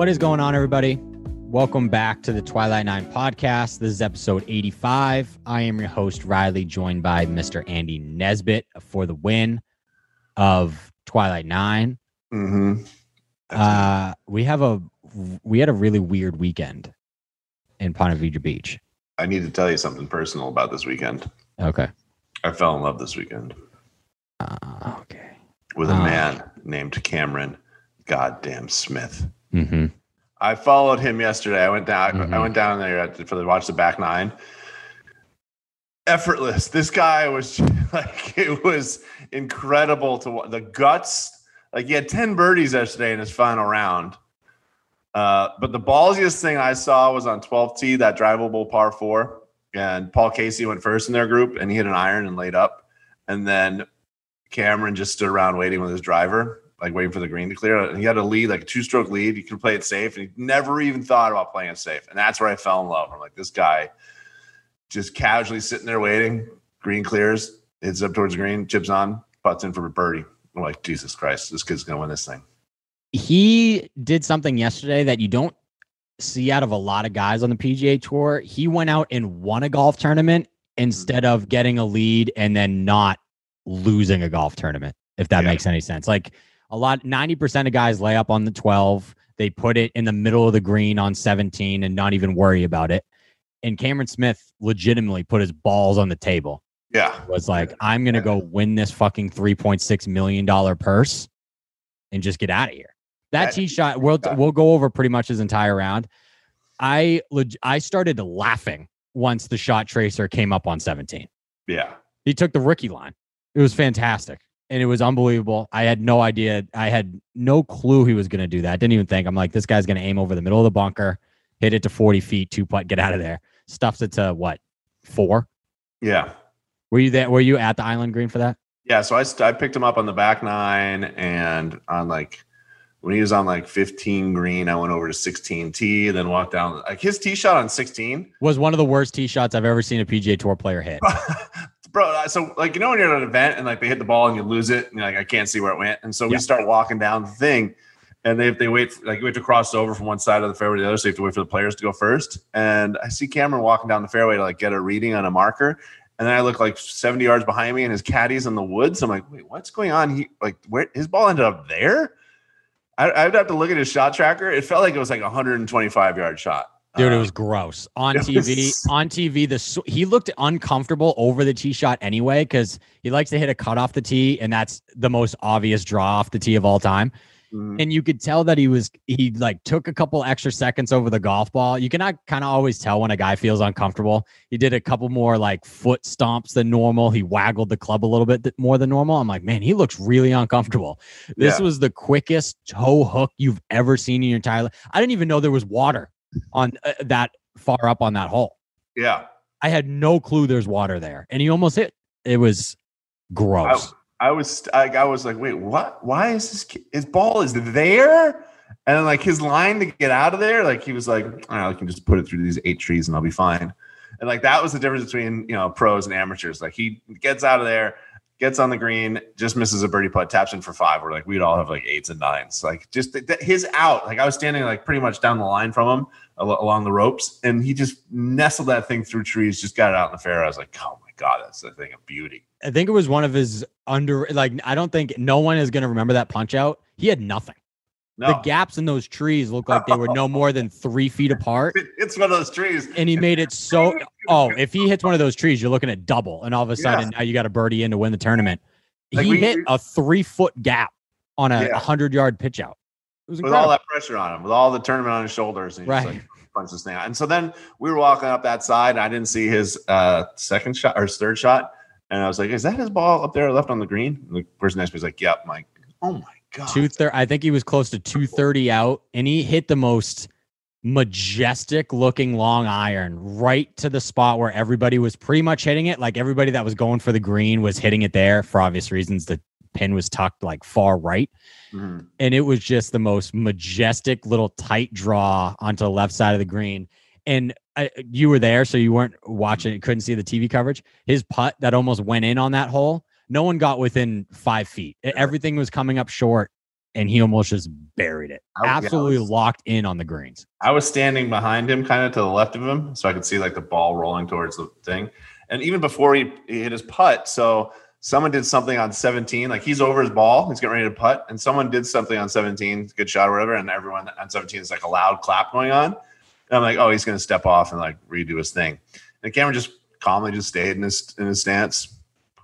What is going on, everybody? Welcome back to the Twilight Nine podcast. This is episode 85. I am your host, Riley, joined by Mr. Andy Nesbitt for the win of Twilight 9 Mm-hmm. Uh, we have a we had a really weird weekend in Ponte Vedra Beach. I need to tell you something personal about this weekend. Okay. I fell in love this weekend Uh, okay. with a Ah. man named Cameron Goddamn Smith. Mm-hmm. I followed him yesterday. I went down. Mhm. I went down there for the watch the back nine. Effortless. This guy was like it was incredible to the guts. Like he had ten birdies yesterday in his final round. Uh, but the ballsiest thing I saw was on 12th tee, that drivable par four. And Paul Casey went first in their group and he hit an iron and laid up. And then Cameron just stood around waiting with his driver, like waiting for the green to clear. And he had a lead, like a two stroke lead. He could play it safe. And he never even thought about playing it safe. And that's where I fell in love. I'm like, this guy just casually sitting there waiting. Green clears, hits up towards green, chips on, putts in for a birdie. I'm like, Jesus Christ, this kid's going to win this thing. He did something yesterday that you don't see out of a lot of guys on the PGA Tour. He went out and won a golf tournament mm-hmm. instead of getting a lead and then not losing a golf tournament, if that Yeah. makes any sense. Like a lot, 90% of guys lay up on the 12, they put it in the middle of the green on 17 and not even worry about it. And Cameron Smith legitimately put his balls on the table. Yeah. Was like, I'm gonna go win this fucking 3.6 million dollar purse and just get out of here. That That- tee shot, we'll we'll go over pretty much his entire round. I I started laughing once the shot tracer came up on 17. Yeah. He took the rookie line. It was fantastic. And it was unbelievable. I had no idea. I had no clue he was going to do that. Didn't even think. I'm like, this guy's going to aim over the middle of the bunker, hit it to 40 feet, two putt, get out of there. Stuffs it to what, four? Yeah. Were you there? Were you at the island green for that? Yeah, so I, st- I picked him up on the back nine and on like when he was on like 15 green, I went over to 16 tee, and then walked down like his tee shot on 16. Was one of the worst tee shots I've ever seen a PGA Tour player hit. Bro, so like you know when you're at an event and like they hit the ball and you lose it and you're like I can't see where it went, and so we start walking down the thing, and they they wait for, like you have to cross over from one side of the fairway to the other, so you have to wait for the players to go first. And I see Cameron walking down the fairway to like get a reading on a marker, and then I look like 70 yards behind me, and his caddy's in the woods. I'm like, wait, what's going on? He like where his ball ended up there. I, I'd have to look at his shot tracker. It felt like it was like a 125 yard shot. Dude, it Uh, was gross on TV. On TV, the he looked uncomfortable over the tee shot anyway because he likes to hit a cut off the tee, and that's the most obvious draw off the tee of all time. mhm. And you could tell that he was he like took a couple extra seconds over the golf ball. You cannot kind of always tell when a guy feels uncomfortable. He did a couple more like foot stomps than normal. He waggled the club a little bit more than normal. I'm like, man, he looks really uncomfortable. This Yeah. was the quickest toe hook you've ever seen in your entire life. I didn't even know there was water on uh, that far up on that hole. yeah. I had no clue there's water there, and he almost hit. It was gross. I was I, I was like, wait, what? Why is this his ball is there? And then like his line to get out of there, like he was like, "All right, I can just put it through these eight trees and I'll be fine. And like that was the difference between you know pros and amateurs. Like he gets out of there, gets on the green, just misses a birdie putt, taps in for five. We're like we'd all have like eights and nines. Like just th- th- his out. Like I was standing like pretty much down the line from him al- along the ropes, and he just nestled that thing through trees, just got it out in the fair. I was like, oh my god, that's a thing of beauty. I think it was one of his under like I don't think no one is going to remember that punch out. He had nothing. No, The gaps in those trees look like they were no more than three feet apart, it's one of those trees. and he made it so. Oh, if he hits one of those trees, you're looking at double, and all of a sudden now you got a birdie in to win the tournament. Like he we- hit a three foot gap on a Yeah. hundred yard pitch out. It was with all that pressure on him, with all the tournament on his shoulders, and Right. just like punches this thing out. And so then we were walking up that side, and I didn't see his uh, second shot or his third shot, and I was like, "Is that his ball up there left on the green?" And the person next to me was like, "Yep." I'm "Oh my god!" Two thir- I think he was close to 230 out, and he hit the most majestic looking long iron right to the spot where everybody was pretty much hitting it. Like everybody that was going for the green was hitting it there for obvious reasons. The pin was tucked like far right. Mhm. And it was just the most majestic little tight draw onto the left side of the green. And I, you were there, so you weren't watching, couldn't see the TV coverage. His putt that almost went in on that hole, no one got within five feet. Everything was coming up short. and he almost just buried it. Absolutely was- locked in on the greens. I was standing behind him, kind of to the left of him, so I could see like the ball rolling towards the thing. And even before he, he hit his putt, so someone did something on 17, like he's over his ball, he's getting ready to putt, and someone did something on 17, good shot or whatever, and everyone on 17 is like a loud clap going on. And I'm like, oh, he's gonna step off and like redo his thing. And Cameron just calmly just stayed in his in his stance.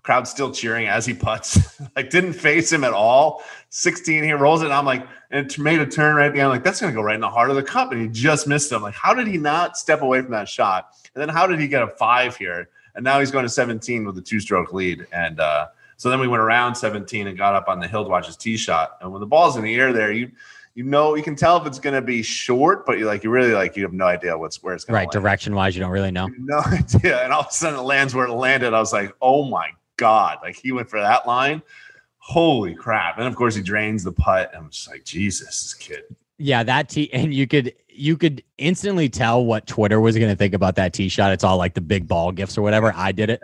Crowd still cheering as he puts. like didn't face him at all. 16, he rolls it. And I'm like, and it made a turn right there. I'm like, that's gonna go right in the heart of the cup. And he just missed him. Like, how did he not step away from that shot? And then how did he get a five here? And now he's going to 17 with a two-stroke lead. And uh, so then we went around 17 and got up on the hill to watch his tee shot. And when the ball's in the air there, you you know you can tell if it's going to be short, but you like you really like you have no idea what's where it's going Right. Direction wise, you don't really know. No idea. And all of a sudden it lands where it landed. I was like, oh my God. Like he went for that line. Holy crap. And of course he drains the putt. I'm just like, Jesus, this kid. Yeah, that tee, and you could you could instantly tell what Twitter was going to think about that tee shot. It's all like the big ball gifts or whatever. I did it.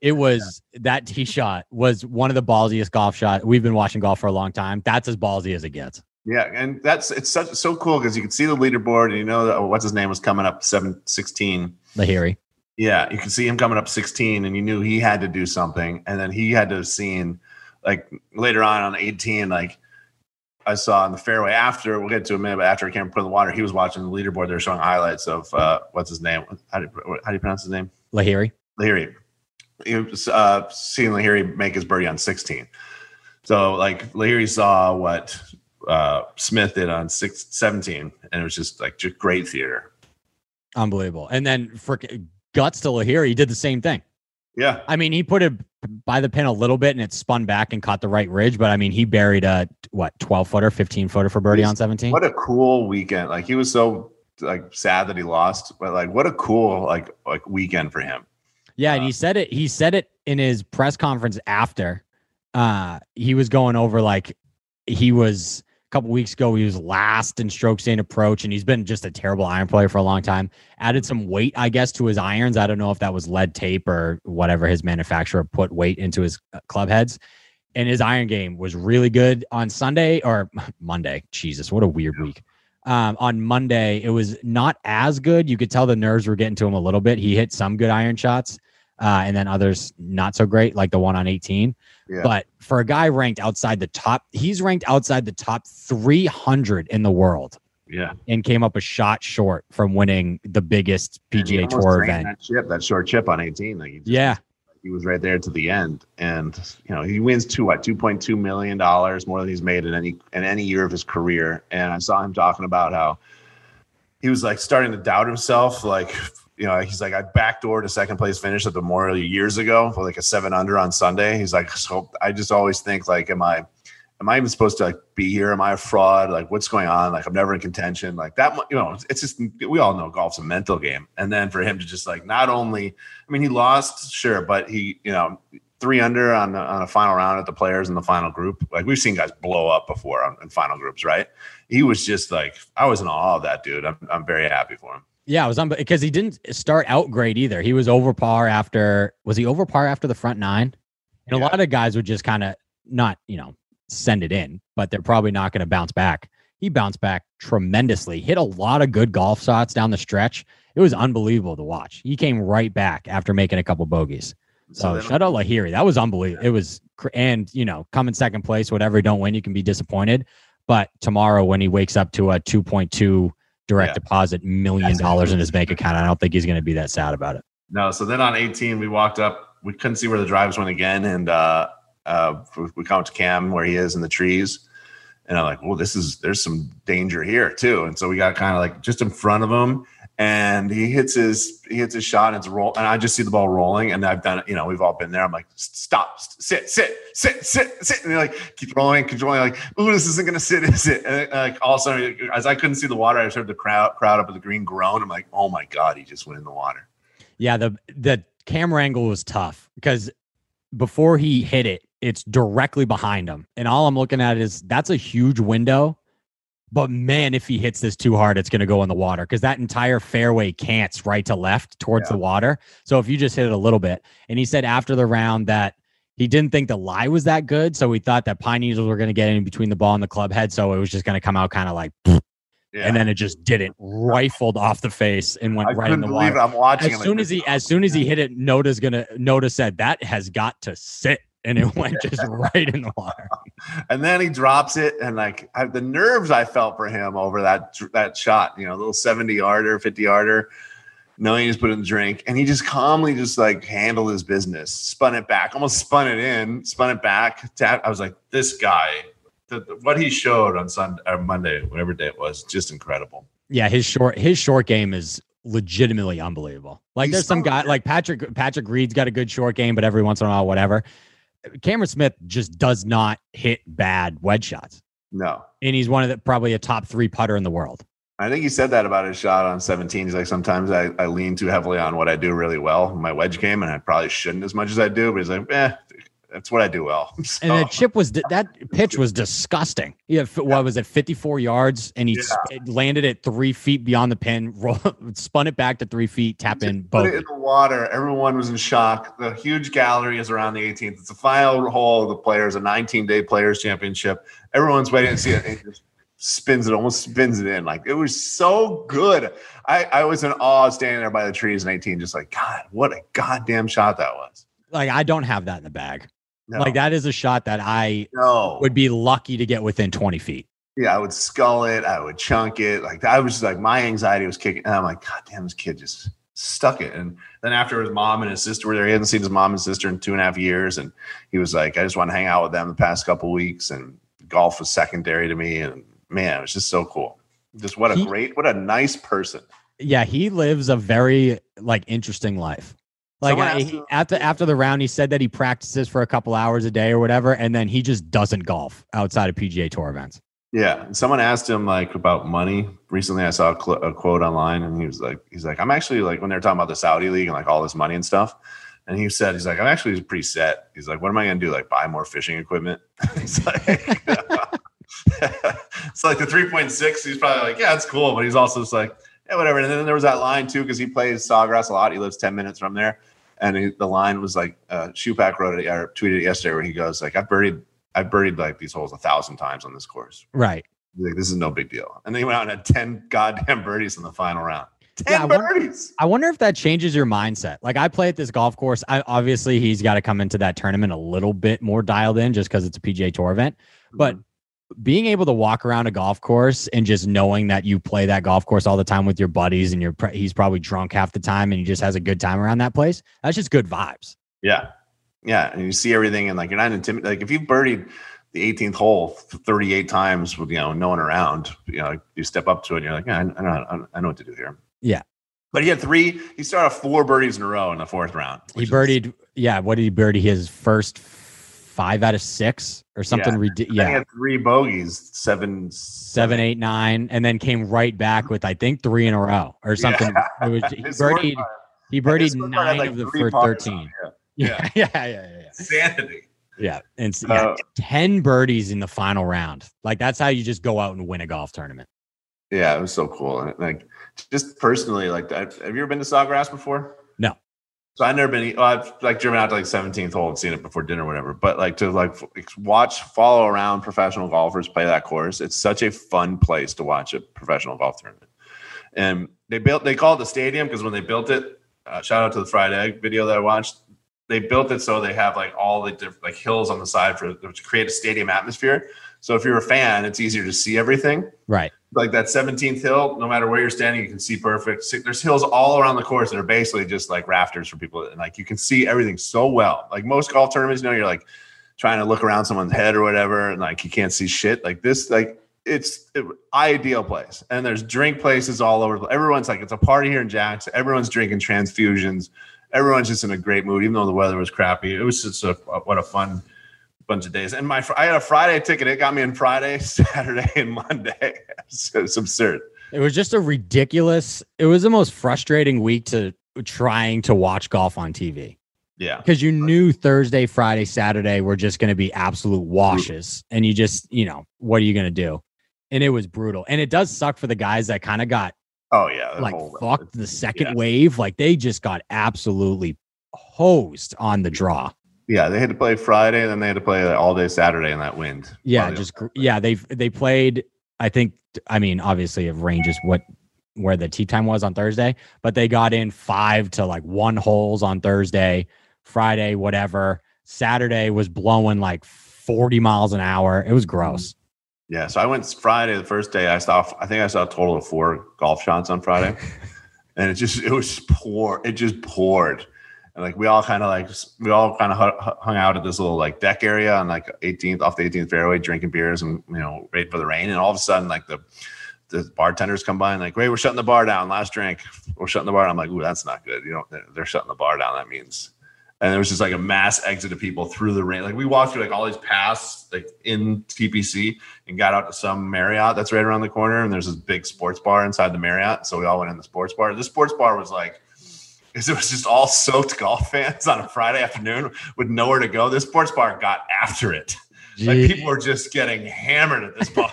It was that tee shot was one of the ballsiest golf shot. We've been watching golf for a long time. That's as ballsy as it gets. Yeah, and that's it's such so cool because you can see the leaderboard and you know that what's his name was coming up seven sixteen. Lahiri. Yeah, you can see him coming up 16, and you knew he had to do something. And then he had to have seen, like later on on 18, like I saw in the fairway after, we'll get to a minute, but after Cameron put in the water, he was watching the leaderboard. They're showing highlights of uh, what's his name? How do, you, how do you pronounce his name? Lahiri. Lahiri. He was uh, seeing Lahiri make his birdie on 16. So, like, Lahiri saw what uh, Smith did on six, 17, and it was just like just great theater. Unbelievable. And then for guts to Lahiri, he did the same thing. Yeah. I mean, he put it by the pin a little bit and it spun back and caught the right ridge. But I mean, he buried a what 12 footer, 15 footer for birdie He's- on 17. What a cool weekend! Like he was so like sad that he lost, but like what a cool like like weekend for him. Yeah, and Uh, he said it. He said it in his press conference after. Uh, he was going over like he was couple weeks ago. He was last in stroke gained approach, and he's been just a terrible iron player for a long time. Added some weight, I guess, to his irons. I don't know if that was lead tape or whatever his manufacturer put weight into his uh, club heads. And his iron game was really good on Sunday or Monday. Jesus, what a weird week. Um, on Monday, it was not as good. You could tell the nerves were getting to him a little bit. He hit some good iron shots, uh, and then others not so great, like the one on 18. Yeah. But for a guy ranked outside the top, he's ranked outside the top 300 in the world Yeah, and came up a shot short from winning the biggest PGA Tour event. That chip, that short chip on 18. Like he just- Yeah. he was right there to the end, and you know he wins two what 2.2 million dollars more than he's made in any in any year of his career. And I saw him talking about how he was like starting to doubt himself, like. You know, he's like, I backdoored a second place finish at the Memorial years ago for like a seven under on Sunday. He's like, so I just always think like, am I, am I even supposed to like be here? Am I a fraud? Like, what's going on? Like, I'm never in contention. Like that, you know, it's just we all know golf's a mental game. And then for him to just like not only, I mean, he lost, sure, but he, you know, three under on a- on a final round at the players in the final group. Like we've seen guys blow up before on, in final groups, right? He was just like, I was in awe of that dude. I'm, I'm very happy for him. Yeah, it was on because he didn't start out great either. He was over par after was he over par after the front nine? And a lot of guys would just kind of not, you know, send it in, but they're probably not going to bounce back. He bounced back tremendously, hit a lot of good golf shots down the stretch. It was unbelievable to watch. He came right back after making a couple bogeys. So, then- shout out Lahiri. That was unbelievable. It was, and you know, come in second place, whatever don't win, you can be disappointed. But tomorrow, when he wakes up to a 2.2 direct Yeah. deposit million That's dollars in his bank account, I don't think he's going to be that sad about it. No, so then on 18, we walked up. We couldn't see where the drives went again, and uh, uh, we- we come up to Cam where he is in the trees, and I'm like, "Well, this is there's some danger here too." And so we got kind of like just in front of him, and he hits his he hits his shot, and it's roll, and I just see the ball rolling, and I've done it. You know, we've all been there. I'm like, "Stop, sit, sit, sit, sit, sit," and like keep rolling, keep rolling. Like, "Ooh, this isn't gonna sit, is it?" And uh, like all of a sudden, as I couldn't see the water, I just heard the crowd crowd up at the green groan. I'm like, "Oh my god, he just went in the water." Yeah, the the camera angle was tough because before he hit it, it's directly behind him, and all I'm looking at is that's a huge window. But man, if he hits this too hard, it's going to go in the water because that entire fairway cants right to left towards Yeah. the water. So if you just hit it a little bit, and he said after the round that he didn't think the lie was that good, so he thought that pine needles were going to get in between the ball and the club head, so it was just going to come out kind of like, Yeah. and then it just didn't, rifled off the face and went I right in the water. I'm watching. As soon as he, as soon as he hit it, Noda's gonna, Noda said that has got to sit, and it went just right in the water. and then he drops it, and like I, the nerves I felt for him over that that shot, you know, little 70 yarder, 50 yarder, knowing he's just put in the drink, and he just calmly just like handled his business, spun it back, almost spun it in, spun it back. Tap. I was like, this guy, the, the- what he showed on Sunday or Monday, whatever day it was, just incredible. Yeah, his short, his short game is legitimately unbelievable. Like He's there's some guy like Patrick Patrick Reed's got a good short game, but every once in a while, whatever. Cameron Smith just does not hit bad wedge shots, No. and he's one of the probably a top three putter in the world. I think he said that about his shot on 17. He's like, sometimes I, I lean too heavily on what I do really well, my wedge game, and I probably shouldn't as much as I do. But he's like, eh, that's what I do well. So, And that chip was that pitch was disgusting. Yeah, what was it, 54 yards, and he Yeah. sp- landed it three feet beyond the pin, roll, spun it back to three feet, tap in, put it in the water. Everyone was in shock. The huge gallery is around the 18th. It's the final hole of the players, a 19 day players championship. Everyone's waiting to see it. Spins it, almost spins it in. Like it was so good. I, I was in awe standing there by the trees in 18, just like, God, what a goddamn shot that was. Like I don't have that in the bag. No, Like that is a shot that I no. would be lucky to get within 20 feet. yeah, I would skull it. I would chunk it. Like I was just like, my anxiety was kicking. And I'm like, God damn, this kid just stuck it. And then after his mom and his sister were there, he hadn't seen his mom and sister in two and a half years. And he was like, I just want to hang out with them the past couple weeks. And golf was secondary to me. And man, it was just so cool. Just what a He- great, what a nice person. Yeah, he lives a very like interesting life. Like I, he- after after the round, he said that he practices for a couple hours a day or whatever, and then he just doesn't golf outside of PGA Tour events. Yeah. Someone asked him like about money. Recently, I saw a, cl- a quote online and he was like, he's like, I'm actually like, when they're talking about the Saudi league and like all this money and stuff. And he said, he's like, I'm actually pretty set. He's like, what am I going to do? Like buy more fishing equipment? he's like, it's like the 3.6. He's probably like, yeah, it's cool. But he's also just like, yeah, whatever. And then there was that line too, because he plays Sawgrass a lot. He lives 10 minutes from there. And he, the line was like, uh, Shupak wrote it or tweeted it yesterday where he goes like, I've buried, I've buried like these holes a thousand times on this course. Right. Like, this is no big deal. And then he went out and had 10 goddamn birdies in the final round. 10 Yeah, I wonder- birdies. I wonder if that changes your mindset. Like I play at this golf course. I obviously he's got to come into that tournament a little bit more dialed in just because it's a PGA Tour event. But being able to walk around a golf course and just knowing that you play that golf course all the time with your buddies and you're pr- he's probably drunk half the time and he just has a good time around that place. That's just good vibes. yeah. Yeah. And you see everything and like you're not intimidated. Like if you've birdied the 18th hole 38 times with, you know, no one around, you know, you step up to it and you're like, yeah, I, I know, I know what to do here. Yeah. But he had three, he started four birdies in a row in the fourth round. He which is- birdied, yeah. What did he birdie? His first five out of six or something. Yeah. ridiculous. yeah, had three bogeys, seven, seven, eight, nine, and then came right back with I think three in a row or something. Yeah. It was, he birdied. He birdied nine like, of the first thirteen. Yeah, yeah, yeah, yeah, yeah. Sanity. Yeah, and s- yeah, Uh, ten birdies in the final round. Like that's how you just go out and win a golf tournament. Yeah, it was so cool. Like, just personally, like, have you ever been to Sawgrass before? No. So I've never been. Well, I've like driven out to like 17th hole and seen it before dinner, or whatever. But like to like watch, follow around professional golfers play that course. It's such a fun place to watch a professional golf tournament. And they built, they call it the stadium because when they built it, uh, shout out to the fried egg video that I watched. They built it so they have like all the different like hills on the side for to create a stadium atmosphere. So if you're a fan, it's easier to see everything Right. Like that 17th hill, no matter where you're standing, you can see perfect. There's hills all around the course that are basically just like rafters for people. And like you can see everything so well. Like most golf tournaments, you know, you're like trying to look around someone's head or whatever, and like you can't see shit. Like this, like it's it, ideal place. And there's drink places all over. Everyone's like, it's a party here in Jackson. Everyone's drinking transfusions. Everyone's just in a great mood, even though the weather was crappy. It was just a what a fun bunch of days. And my I had a Friday ticket. It got me in Friday, Saturday, and Monday. so it's absurd. It was just a ridiculous. It was the most frustrating week to trying to watch golf on TV Yeah. because you knew Thursday, Friday, Saturday were just going to be absolute washes, and you just, you know, what are you going to do? And it was brutal, and it does suck for the guys that kind of got Oh yeah. like fucked the second yeah. wave. Like they just got absolutely hosed on the draw. Yeah, they had to play Friday, and then they had to play all day Saturday in that wind. Yeah, just yeah. They they played. I think. I mean, obviously, it ranges what where the tee time was on Thursday, but they got in five to like one holes on Thursday, Friday, whatever. Saturday was blowing like forty miles an hour. It was gross. Mm-hmm. Yeah, so I went Friday the first day. I saw, I think I saw a total of four golf shots on Friday, and it just it was pour. It just poured, and like we all kind of like we all kind of hung out at this little like deck area on like 18th off the 18th fairway, drinking beers and you know waiting for the rain. And all of a sudden, like the the bartenders come by and like, wait, we're shutting the bar down. Last drink, we're shutting the bar. I'm like, ooh, that's not good. You know, they're, they're shutting the bar down. That means and there was just like a mass exit of people through the rain. Like we walked through like all these paths like in TPC and got out to some Marriott that's right around the corner. And there's this big sports bar inside the Marriott. So we all went in the sports bar. This sports bar was like, it was just all soaked golf fans on a Friday afternoon with nowhere to go. This sports bar got after it. Like people were just getting hammered at this bar.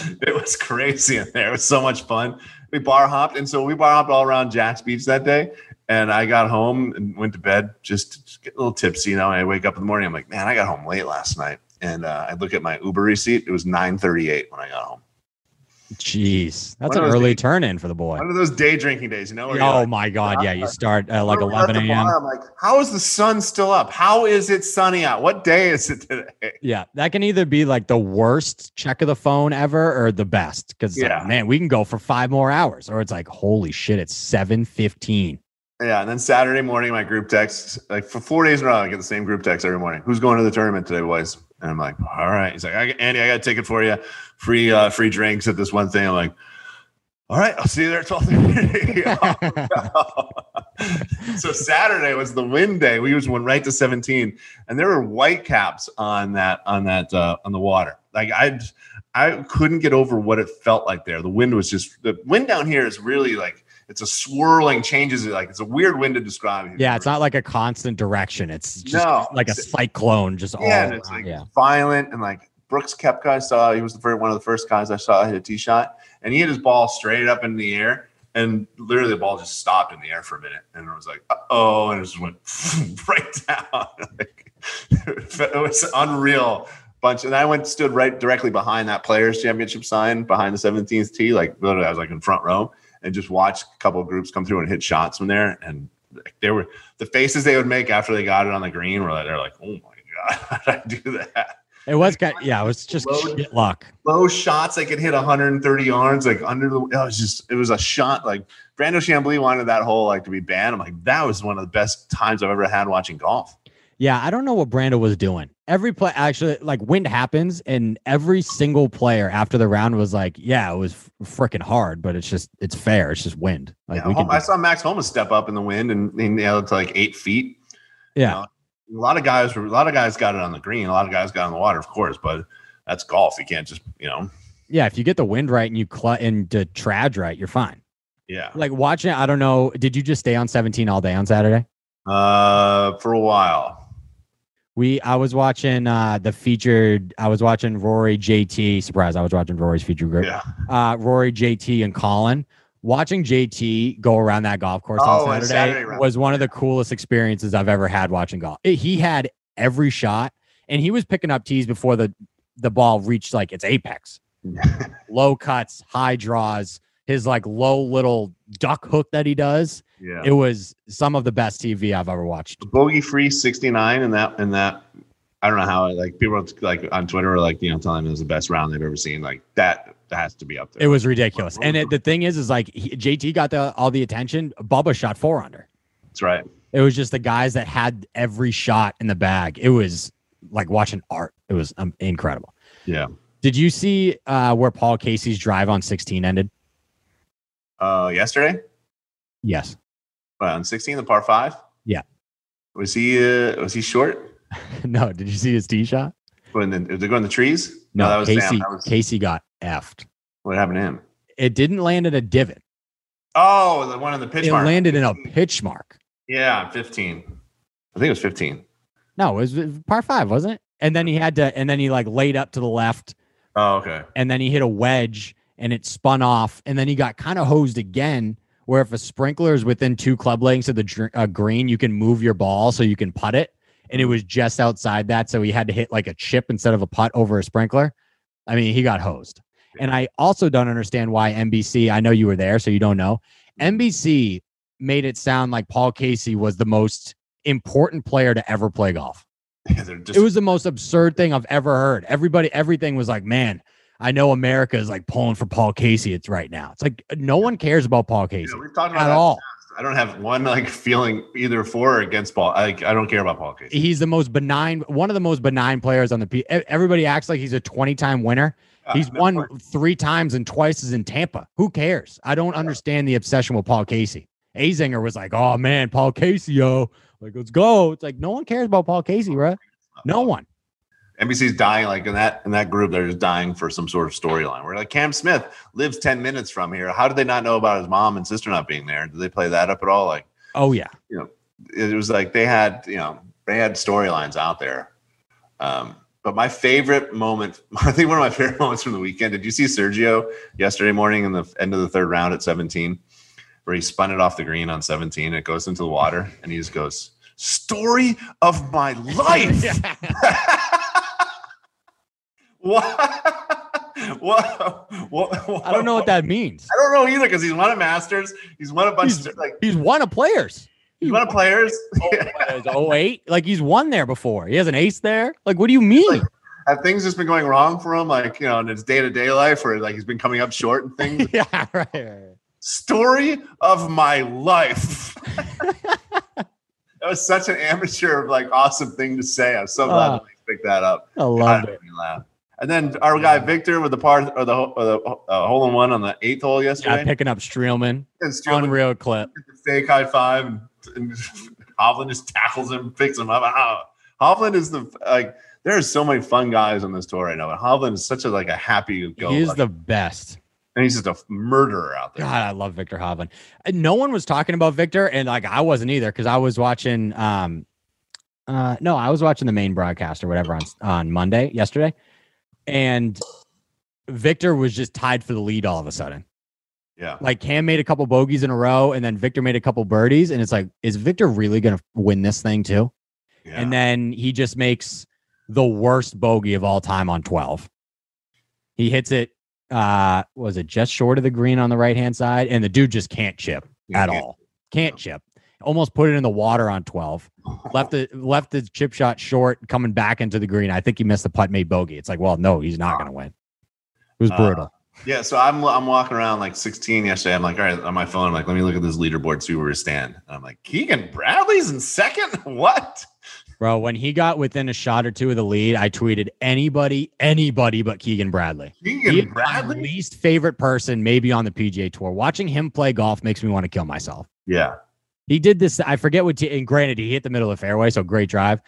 it was crazy in there. It was so much fun. We bar hopped, and so we bar hopped all around Jax Beach that day. And I got home and went to bed, just, just get a little tipsy. You know, I wake up in the morning. I'm like, man, I got home late last night, and uh, I look at my Uber receipt. It was 9:38 when I got home. Jeez, that's an early days- turn in for the boy. One of those day drinking days, you know? Oh like, my god, yeah, you ah. start at like 11 a.m. I'm like, how is the sun still up? How is it sunny out? What day is it today? Yeah, that can either be like the worst check of the phone ever or the best. Because Yeah. man, we can go for five more hours, or it's like, holy shit, it's seven fifteen. Yeah, and then Saturday morning, my group text, like for four days in a row, I get the same group text every morning. Who's going to the tournament today, boys? And I'm like, all right. He's like, Andy, I got a ticket for you, free, uh, free drinks at this one thing. I'm like, all right, I'll see you there at twelve thirty. so Saturday was the wind day. We just went right to 17, and there were white caps on that on that uh, on the water. Like I, I couldn't get over what it felt like there. The wind was just the wind down here is really like it's a swirling changes. Like it's a weird wind to describe. yeah, it's not like a constant direction. It's just No, like a cyclone, just all yeah, and it's like yeah. violent and like Brooks Koepka. I saw he was the first one of the first guys I saw hit a tee shot, and he hit his ball straight up in the air, and literally the ball just stopped in the air for a minute, and it was like, oh, and it just went right down. like, it was unreal. Bunch, and I went stood right directly behind that Players Championship sign behind the 17th tee, like literally I was like in front row, and just watch a couple of groups come through and hit shots from there, and like, they were the faces they would make after they got it on the green were like they're like, oh my god, how did I do that? It was kind yeah, it was just shit luck. low shots they could hit 130 yards like under the it was just it was a shot like Brandel Chamblee wanted that hole like to be banned. I'm like that was one of the best times I've ever had watching golf. Yeah, I don't know what Brandel was doing. Every play, actually, like wind happens, and every single player after the round was like, "Yeah, it was freaking hard, but it's just it's fair. It's just wind." Like Yeah, I saw Max Homa step up in the wind and he nailed it to like eight feet. yeah, A lot of guys were a lot of guys got it on the green, a lot of guys got it on the water, of course, but that's golf. You can't just, you know, yeah. If you get the wind right and you cl- and the trad right, you're fine. yeah. Like watching, I don't know. Did you just stay on 17 all day on Saturday? Uh for a while. We, I was watching uh the featured. I was watching Rory, JT. Surprise! I was watching Rory's featured group. Yeah. uh, Rory, JT, and Collin. Watching JT go around that golf course Oh, on Saturday, Saturday was one of the coolest experiences I've ever had watching golf. It- he had every shot, and he was picking up tees before the the ball reached like its apex. Low cuts, high draws, his like low little duck hook that he does. Yeah. It was some of the best TV I've ever watched. bogey free 69 and that and that I don't know how like people like on Twitter were like you know telling me it was the best round they've ever seen like that that has to be up there. It was ridiculous. And it, the thing is, is like he, JT got the, all the attention. Bubba shot four under. That's right. It was just the guys that had every shot in the bag. It was like watching art. It was um, incredible. Yeah. Did you see uh, where Paul Casey's drive on 16 ended? Uh, yesterday Yes. On 16 the par five. Yeah. Was he uh, was he short? no. Did you see his tee shot? When the, did they go in the trees? No. that was Casey. That was Casey got effed. what happened to him. It didn't land in a divot. Oh, the one in the pitch it mark. landed in a pitch mark. Yeah, 15. I think it was 15. No, it was it was par five, wasn't it? And then he had to, and then he like laid up to the left, Oh, okay. and then he hit a wedge, and it spun off, and then he got kind of hosed again where if a sprinkler is within two club lengths of the dr- uh, green, you can move your ball so you can putt it. And it was just outside that, so he had to hit like a chip instead of a putt over a sprinkler. I mean, he got hosed. And I also don't understand why NBC. I know you were there, so you don't know. NBC made it sound like Paul Casey was the most important player to ever play golf. Yeah, just It was the most absurd thing I've ever heard. Everybody, everything was like, man, I know America is like pulling for Paul Casey. It's right now. It's like no one cares about Paul Casey know, we've talked about at that in the all. I don't have one like feeling either for or against Paul. I, I don't care about Paul Casey. He's the most benign, one of the most benign players on the. P- Everybody acts like he's a 20 time winner. Uh, He's won three times and twice is in Tampa. Who cares? I don't understand the obsession with Paul Casey. Azinger was like, oh man, Paul Casey, yo. Like, let's go. It's like no one cares about Paul Casey, bro. No one. NBC's dying like in that in that group. They're just dying for some sort of storyline. Where like Cam Smith lives ten minutes from here. How did they not know about his mom and sister not being there? Did they play that up at all? Like Oh yeah. you know, it was like they had you know they had storylines out there. Um, but my favorite moment, I think one of my favorite moments from the weekend. Did you see Sergio yesterday morning in the end of the third round at 17, where he spun it off the green on 17? It goes into the water, and he just goes, "Story of my life." what? what? What? what? I don't know what that means. I don't know either because he's won a Masters. He's won a bunch He's- of like He's one of players. he's won a players. Oh, oh eight. Like he's won there before. He has an ace there. Like, what do you mean? Like- Have things just been going wrong for him, like you know, in his day to day life, or like he's been coming up short and things? yeah, right, right. Story of my life. that was such an amateur, like awesome thing to say. I'm so glad Oh. that picked that up. I God, loved it it. made me laugh. And then our guy Viktor with the par or the, or the uh, hole in one on the eighth hole yesterday. Yeah, picking up Streelman. and Unreal clip. fake high five, and, and Hovland just tackles him, picks him up. Ah, Hovland is the like. There are so many fun guys on this tour right now, but Hovland is such a like a happy go. He's the best. and he's just a murderer out there. God, I love Viktor Hovland. And no one was talking about Viktor, and like I wasn't either because I was watching. Um, uh, no, I was watching the main broadcast or whatever on on Monday yesterday, and Viktor was just tied for the lead all of a sudden. Yeah, Like Cam made a couple bogeys in a row, and then Viktor made a couple birdies, and it's like, is Viktor really gonna win this thing too? yeah. And then he just makes the worst bogey of all time on 12. He hits it, uh, was it just short of the green on the right hand side? And the dude just can't chip at all. Can't chip. Almost put it in the water on 12. Left the left the chip shot short, coming back into the green. I think he missed the putt, made bogey. It's like, well, no, he's not gonna win. It was Uh, brutal. yeah. So I'm I'm walking around like 16 yesterday. I'm like, all right, on my phone. I'm like, let me look at this leaderboard, see where we stand. And I'm like, Keegan Bradley's in second. What? Bro, when he got within a shot or two of the lead, I tweeted anybody, anybody but Keegan Bradley. He Keegan is my Bradley? least favorite person, maybe on the PGA Tour. Watching him play golf makes me want to kill myself. Yeah. He did this. I forget what. T- and granted, he hit the middle of the fairway, so great drive.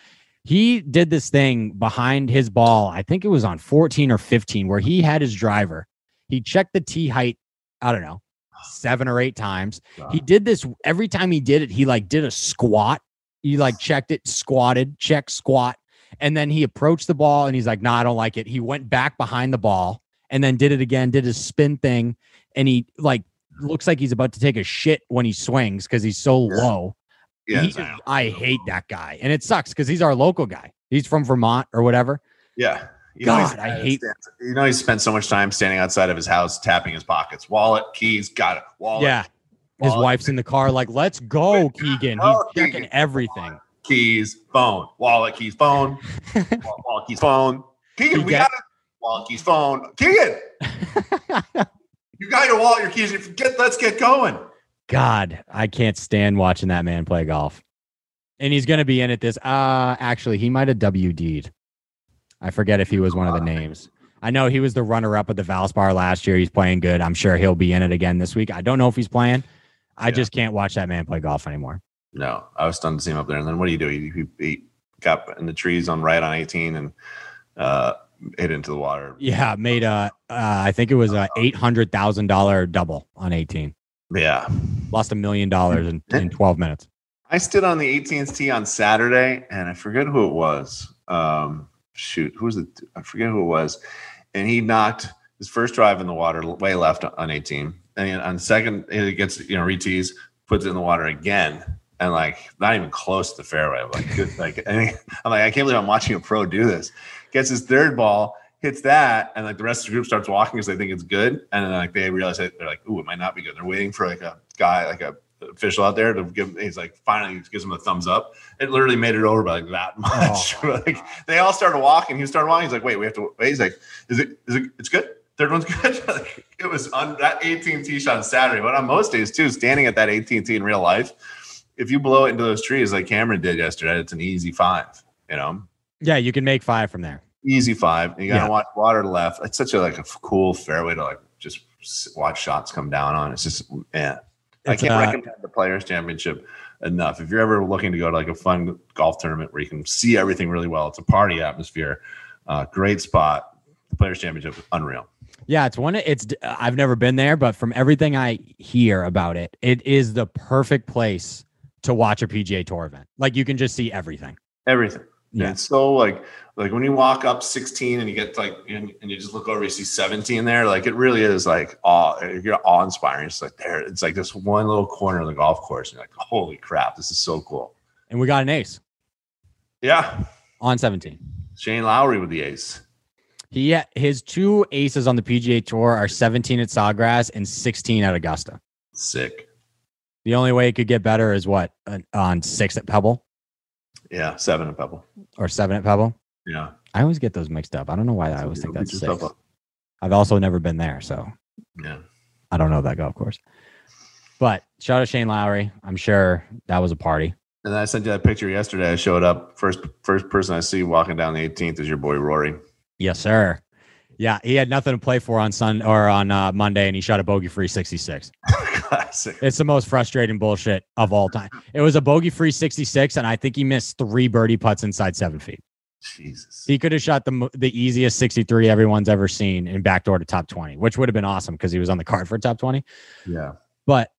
He did this thing behind his ball. I think it was on 14 or 15, where he had his driver. He checked the tee height. I don't know, seven or eight times. He did this every time he did it. He like did a squat. He like checked it, squatted, check, squat, and then he approached the ball and he's like, "No, nah, I don't like it." He went back behind the ball and then did it again. Did his spin thing, and he like looks like he's about to take a shit when he swings because he's so Yeah. low. Yeah. He I hate that guy, and it sucks because he's our local guy. He's from Vermont or whatever. Yeah. You know, God, I hate- You know, he spent so much time standing outside of his house, tapping his pockets, wallet, keys, got it, wallet, yeah, his wife's in the car, like, "Let's go, Keegan." He's Oh, checking Keegan. everything. keys, phone, wallet, keys, phone, wallet, wallet, keys, phone. Keegan, we got it. Wallet, keys, phone. Keegan, you got your wallet, your keys. Get, let's get going. God, I can't stand watching that man play golf. And he's going to be in at this. Uh, actually, he might have WD'd. I forget if he was one of the names. I know he was the runner up at the Valspar last year. He's playing good. I'm sure he'll be in it again this week. I don't know if he's playing. I Yeah. just can't watch that man play golf anymore. No, I was stunned to see him up there. And then what do you do? He, he, he got in the trees on right on 18 and uh, hit into the water. Yeah, made a. Uh, I think it was a eight hundred thousand dollar double on 18. Yeah. Lost a million dollars in, in 12 minutes. I stood on the 18th tee on Saturday, and I forget who it was. Um, shoot, who was it? I forget who it was. And he knocked his first drive in the water way left on 18, and and on second it gets you know retees, puts it in the water again, and like not even close to the fairway. I'm like, good, like I'm like, I can't believe I'm watching a pro do this. Gets his third ball, hits that, and like the rest of the group starts walking because they think it's good, and then like they realize that they're like, ooh, it might not be good. They're waiting for like a guy, like a official out there to give. He's like, finally gives him a thumbs up. It literally made it over by like that much. Oh. like they all started walking. He started walking. He's like, wait, we have to wait. He's like, is it? Is it? It's good. Third one's good. Like, it was on that 18 tee shot on Saturday, but on most days too, standing at that 18 tee in real life, if you blow it into those trees like Cameron did yesterday, it's an easy five. You know, Yeah, you can make five from there. easy five. You gotta Yeah. watch water left. It's such a like a cool fairway to like just s- watch shots come down on. It's just man, I can't uh, recommend the Players Championship enough. If you're ever looking to go to like a fun golf tournament where you can see everything really well, it's a party atmosphere. Uh, great spot. The Players Championship, is unreal. Yeah, it's one. It's I've never been there, but from everything I hear about it, it is the perfect place to watch a PGA Tour event. Like you can just see everything. Everything. Yeah. It's so like like when you walk up 16 and you get like and, and you just look over, you see 17 there. Like it really is like awe. You're awe inspiring. It's like there. It's like this one little corner of the golf course. And you're like, holy crap, this is so cool. And we got an ace Yeah, on 17. Shane Lowry with the ace. He his two aces on the PGA Tour are 17 at Sawgrass and 16 at Augusta. Sick. The only way it could get better is what uh, on six at Pebble Yeah, seven at Pebble. or seven at Pebble. Yeah, I always get those mixed up. I don't know why I always think that's six. up. I've also never been there, so Yeah, I don't know that golf course. But shout out Shane Lowry. I'm sure that was a party. and I sent you that picture yesterday. I showed up first. First person I see walking down the 18th is your boy Rory. Yes, sir. Yeah, he had nothing to play for on Sun or on uh, Monday, and he shot a bogey free 66. Classic. It's the most frustrating bullshit of all time. It was a bogey free 66, and I think he missed three birdie putts inside seven feet. Jesus. He could have shot the the easiest 63 everyone's ever seen in backdoor to top 20, which would have been awesome because he was on the card for top 20. Yeah. But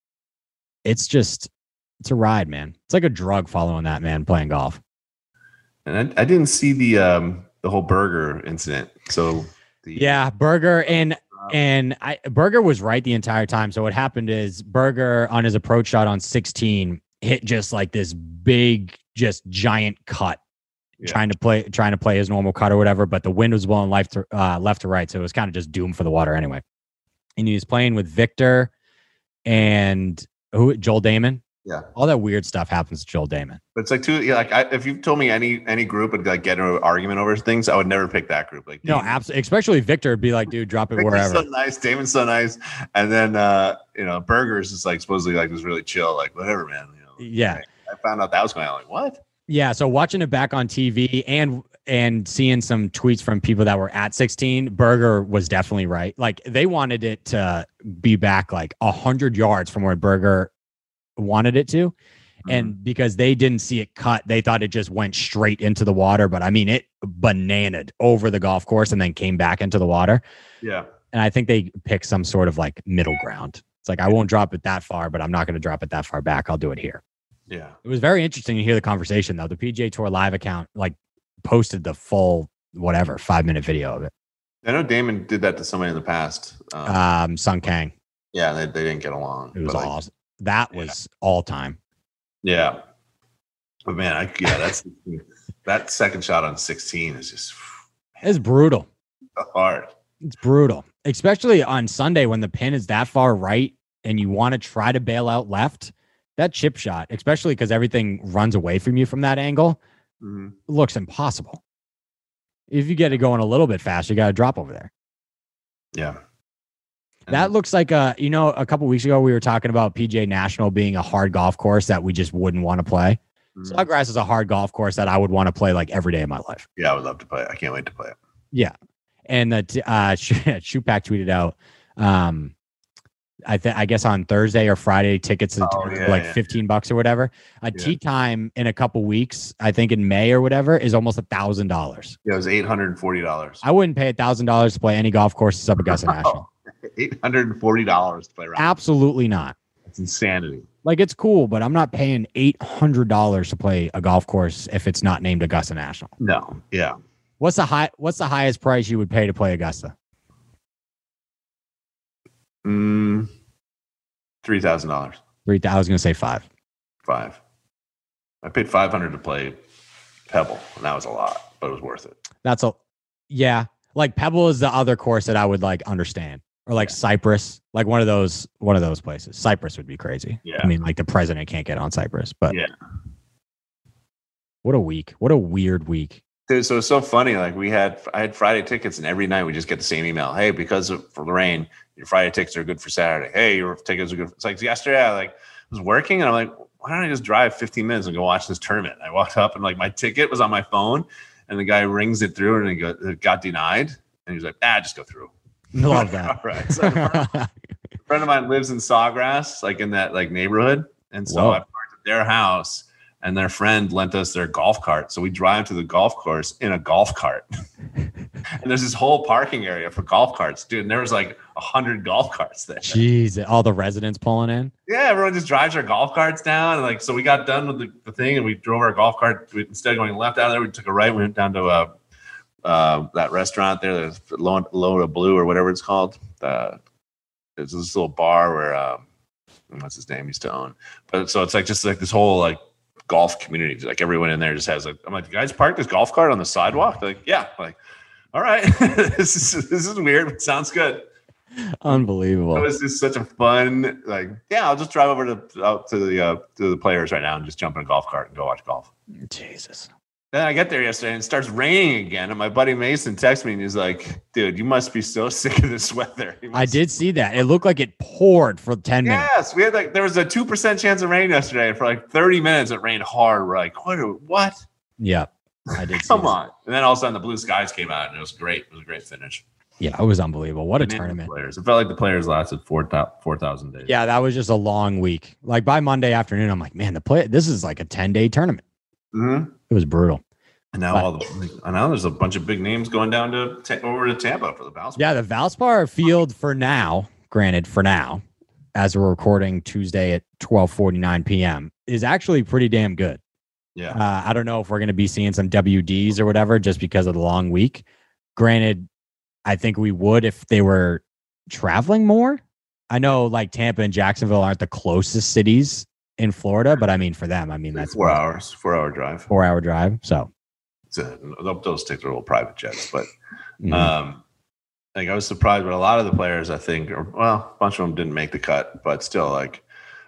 it's just it's a ride, man. It's like a drug following that man playing golf. And I, I didn't see the um the whole Berger incident. So the Yeah, Berger and and I Berger was right the entire time. So what happened is Berger on his approach shot on 16 hit just like this big, just giant cut, Yeah. trying to play trying to play his normal cut or whatever. But the wind was blowing left to uh, left to right, so it was kind of just doomed for the water anyway. And he was playing with Viktor and who Joel Dahmen. Yeah. All that weird stuff happens to Joel Dahmen. But it's like two. Yeah, like I, if you told me any any group would like get into an argument over things, I would never pick that group. Like No, absolutely. Especially Viktor would be like, dude, drop it Viktor's wherever. so nice. Dahmen's so nice, and then uh, you know, Berger's is like supposedly like this really chill, like whatever, man. You know, Yeah. I found out that was going on. Like what? Yeah, so watching it back on TV and and seeing some tweets from people that were at 16, Berger was definitely right. Like they wanted it to be back like a hundred yards from where Berger wanted it to, and because they didn't see it cut, they thought it just went straight into the water. But I mean, it bananaed over the golf course and then came back into the water. yeah, And I think they picked some sort of like middle ground. It's like I won't drop it that far, but I'm not going to drop it that far back. I'll do it here. yeah, It was very interesting to hear the conversation though. The PGA Tour live account like posted the full whatever five minute video of it. I know Dahmen did that to somebody in the past. Um, Um, Sung Kang. yeah, they, they didn't get along. It was awesome. That Yeah. was all time. Yeah, but man, I yeah, that's that second shot on sixteen is just It's brutal. hard. It's brutal, especially on Sunday when the pin is that far right and you want to try to bail out left. That chip shot, especially because everything runs away from you from that angle, Mhm. looks impossible. If you get it going a little bit fast, you got to drop over there. Yeah, That looks like a, you know, a couple weeks ago we were talking about PGA National being a hard golf course that we just wouldn't want to play. Mhm. Sawgrass is a hard golf course that I would want to play like every day of my life. yeah, I would love to play it. I can't wait to play it. Yeah. And that uh Shupak tweeted out um I think I guess on Thursday or Friday tickets Oh, yeah, like yeah. 15 bucks or whatever. A Yeah. tee time in a couple weeks, I think in May or whatever, is almost a thousand dollars. Yeah, it was eight hundred and forty dollars. I wouldn't pay a thousand dollars to play any golf courses up Augusta National. Eight hundred and forty dollars to play around. Absolutely not. It's insanity. Like it's cool, but I'm not paying eight hundred dollars to play a golf course if it's not named Augusta National. No, yeah, What's the high? What's the highest price you would pay to play Augusta? mm, Three thousand dollars. Three. I was gonna say five. Five. I paid five hundred to play Pebble, and that was a lot, but it was worth it. That's a yeah. Like Pebble is the other course that I would like understand, or like Yeah. Cyprus, like one of those one of those places. Cyprus would be crazy. Yeah. I mean, like the president can't get on Cyprus, but Yeah. What a week! What a weird week. Dude, so it's so funny. Like we had, I had Friday tickets, and every night we just get the same email. Hey, because of for the rain, your Friday tickets are good for Saturday. Hey, your tickets are good. It's like yesterday, I like was working, and I'm like, why don't I just drive 15 minutes and go watch this tournament? I walked up, and like my ticket was on my phone, and the guy rings it through, and it got denied, and he's like, ah, just go through. Love that. All right. So a friend of mine lives in Sawgrass, like in that like neighborhood, and so Whoa. I parked at their house, and their friend lent us their golf cart. So we drive to the golf course in a golf cart, and there's this whole parking area for golf carts, dude. And there was like a hundred golf carts there. Jeez, all the residents pulling in. Yeah, everyone just drives their golf carts down, and like so we got done with the, the thing, and we drove our golf cart. We, instead of going left out of there, we took a right. We went down to uh, uh, that restaurant there, the Loda Loda Blue or whatever it's called. Uh, there's this little bar where um, what's his name used to own. But so it's like just like this whole like golf community. Like everyone in there just has like I'm like, you guys parked this golf cart on the sidewalk? They're like, yeah. I'm like, all right, this is this is weird, but sounds good. Unbelievable. It was just such a fun, like, yeah, I'll just drive over to out to the uh, to the players right now and just jump in a golf cart and go watch golf. Jesus. Then I get there yesterday and it starts raining again. And my buddy Mason texts me and he's like, dude, you must be so sick of this weather. I did see that. It looked like it poured for 10 minutes. Yes, we had like there was a two percent chance of rain yesterday. and For like 30 minutes, it rained hard. We're like, what? what? Yeah. I did see Come that. on. And then all of a sudden the blue skies came out and it was great. It was a great finish. Yeah, it was unbelievable. What a And tournament. Players. It felt like the players lasted four four thousand days. Yeah, that was just a long week. Like by Monday afternoon, I'm like, man, the play this is like a 10 day tournament. Hmm It was brutal. And now all the I know there's a bunch of big names going down to ta- over to Tampa for the Valspar. Yeah, the Valspar field for now, granted, for now, as we're recording Tuesday at 12:49 p.m., is actually pretty damn good. Yeah. Uh, I don't know if we're going to be seeing some WDs or whatever just because of the long week. Granted, I think we would if they were traveling more. I know like Tampa and Jacksonville aren't the closest cities in Florida, but I mean for them, I mean that's four hours, four hour drive. four hour drive. So a, those tickets are little private jets, but mhm. um, like I was surprised, but a lot of the players, I think, or, well, a bunch of them didn't make the cut, but still, like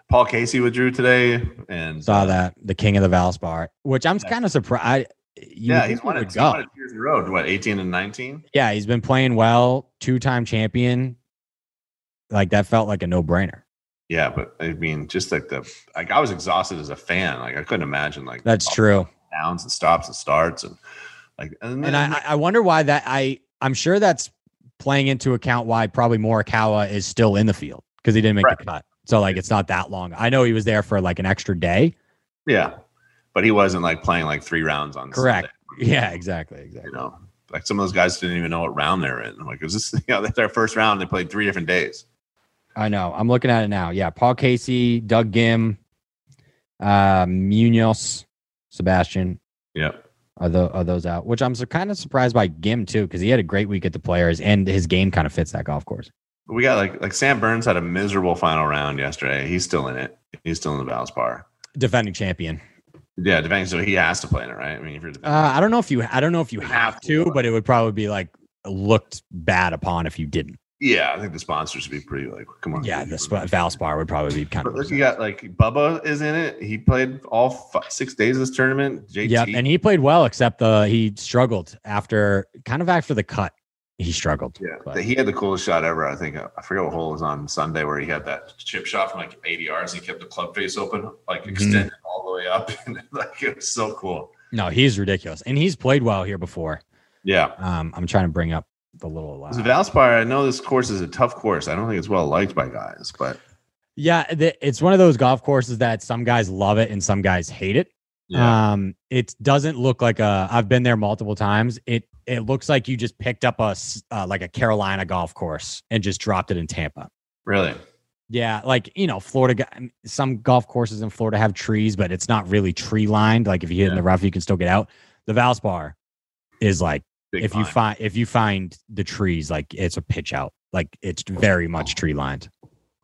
Paul Casey withdrew today, and saw uh, that the king of the Valspar, which I'm Yeah. kind of surprised. You yeah, he's won it. He won it years in a row. What, eighteen and nineteen? Yeah, he's been playing well, two time champion. Like that felt like a no brainer. Yeah, but I mean, just like the like, I was exhausted as a fan. Like I couldn't imagine like That's true. downs and stops and starts and like and, And I, I wonder why that I I'm sure that's playing into account why probably Morikawa is still in the field because he didn't make the cut. So like it's not that long. I know he was there for like an extra day. yeah, but he wasn't like playing like three rounds on Correct. Sunday, Yeah, exactly, exactly. you know, like some of those guys didn't even know what round they're in. I'm like, is this you know that's their first round? They played three different days. I know. I'm looking at it now. Yeah, Paul Casey, Doug Ghim, uh, Munoz, Sebastian. Yeah, Are, tho- are those out? Which I'm kind of surprised by Ghim too, because he had a great week at the Players, and his game kind of fits that golf course. We got like like Sam Burns had a miserable final round yesterday. He's still in it. He's still in the Valspar. Defending champion. Yeah, depending. So he has to play in it, right? I mean, if you're Uh, I don't know if you. I don't know if you You have have to. to, but it would probably be like looked bad upon if you didn't. Yeah, I think the sponsors would be pretty like, come on. Yeah, the sp- Valspar would probably be kind But of. look, you got like Bubba is in it. He played all six days of this tournament. JT. Yep, and he played well, except the he struggled after kind of after the cut. He struggled. yeah, but- he had the coolest shot ever. I think I forget what hole it was on Sunday where he had that chip shot from like 80 yards. He kept the club face open, like Mhm. extended all the way up, and like it was so cool. No, he's ridiculous, and he's played well here before. Yeah, Um, I'm trying to bring up the little. Uh, Valspar. I know this course is a tough course. I don't think it's well liked by guys, but yeah, it's one of those golf courses that some guys love it and some guys hate it. yeah, Um, it doesn't look like a. I've been there multiple times. It it looks like you just picked up a uh, like a Carolina golf course and just dropped it in Tampa. really. Yeah, like you know, Florida. Some golf courses in Florida have trees, but it's not really tree lined. Like if you hit in the rough, you can still get out. The Valspar is like Big if you find if you find the trees, like it's a pitch out. Like it's very much tree lined.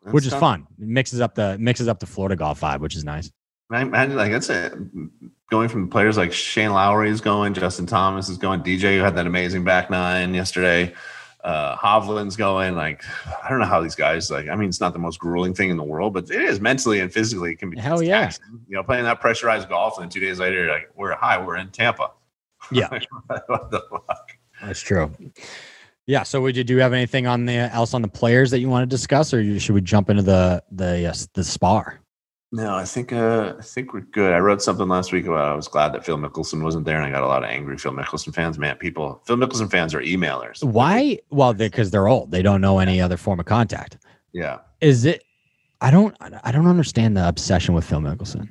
That's which is tough. fun. It mixes up the mixes up the Florida golf vibe, which is nice. I imagine like that's it. Going from players like Shane Lowry is going, Justin Thomas is going, DJ who had that amazing back nine yesterday. Uh, Hovland's going. Like I don't know how these guys like. I mean, it's not the most grueling thing in the world, but it is mentally and physically. It can be Hell yeah. You know, playing that pressurized golf, and then two days later, you're like we're high, we're in Tampa. Yeah. what the fuck? That's true. Yeah. So, would you do you have anything on the else on the players that you want to discuss, or you, should we jump into the the uh, the spar? No, I think uh, I think we're good. I wrote something last week about I was glad that Phil Mickelson wasn't there, and I got a lot of angry Phil Mickelson fans. Man, people, Phil Mickelson fans are emailers. Why? Well, because they're old. They don't know any other form of contact. Yeah, Is it? I don't. I don't understand the obsession with Phil Mickelson.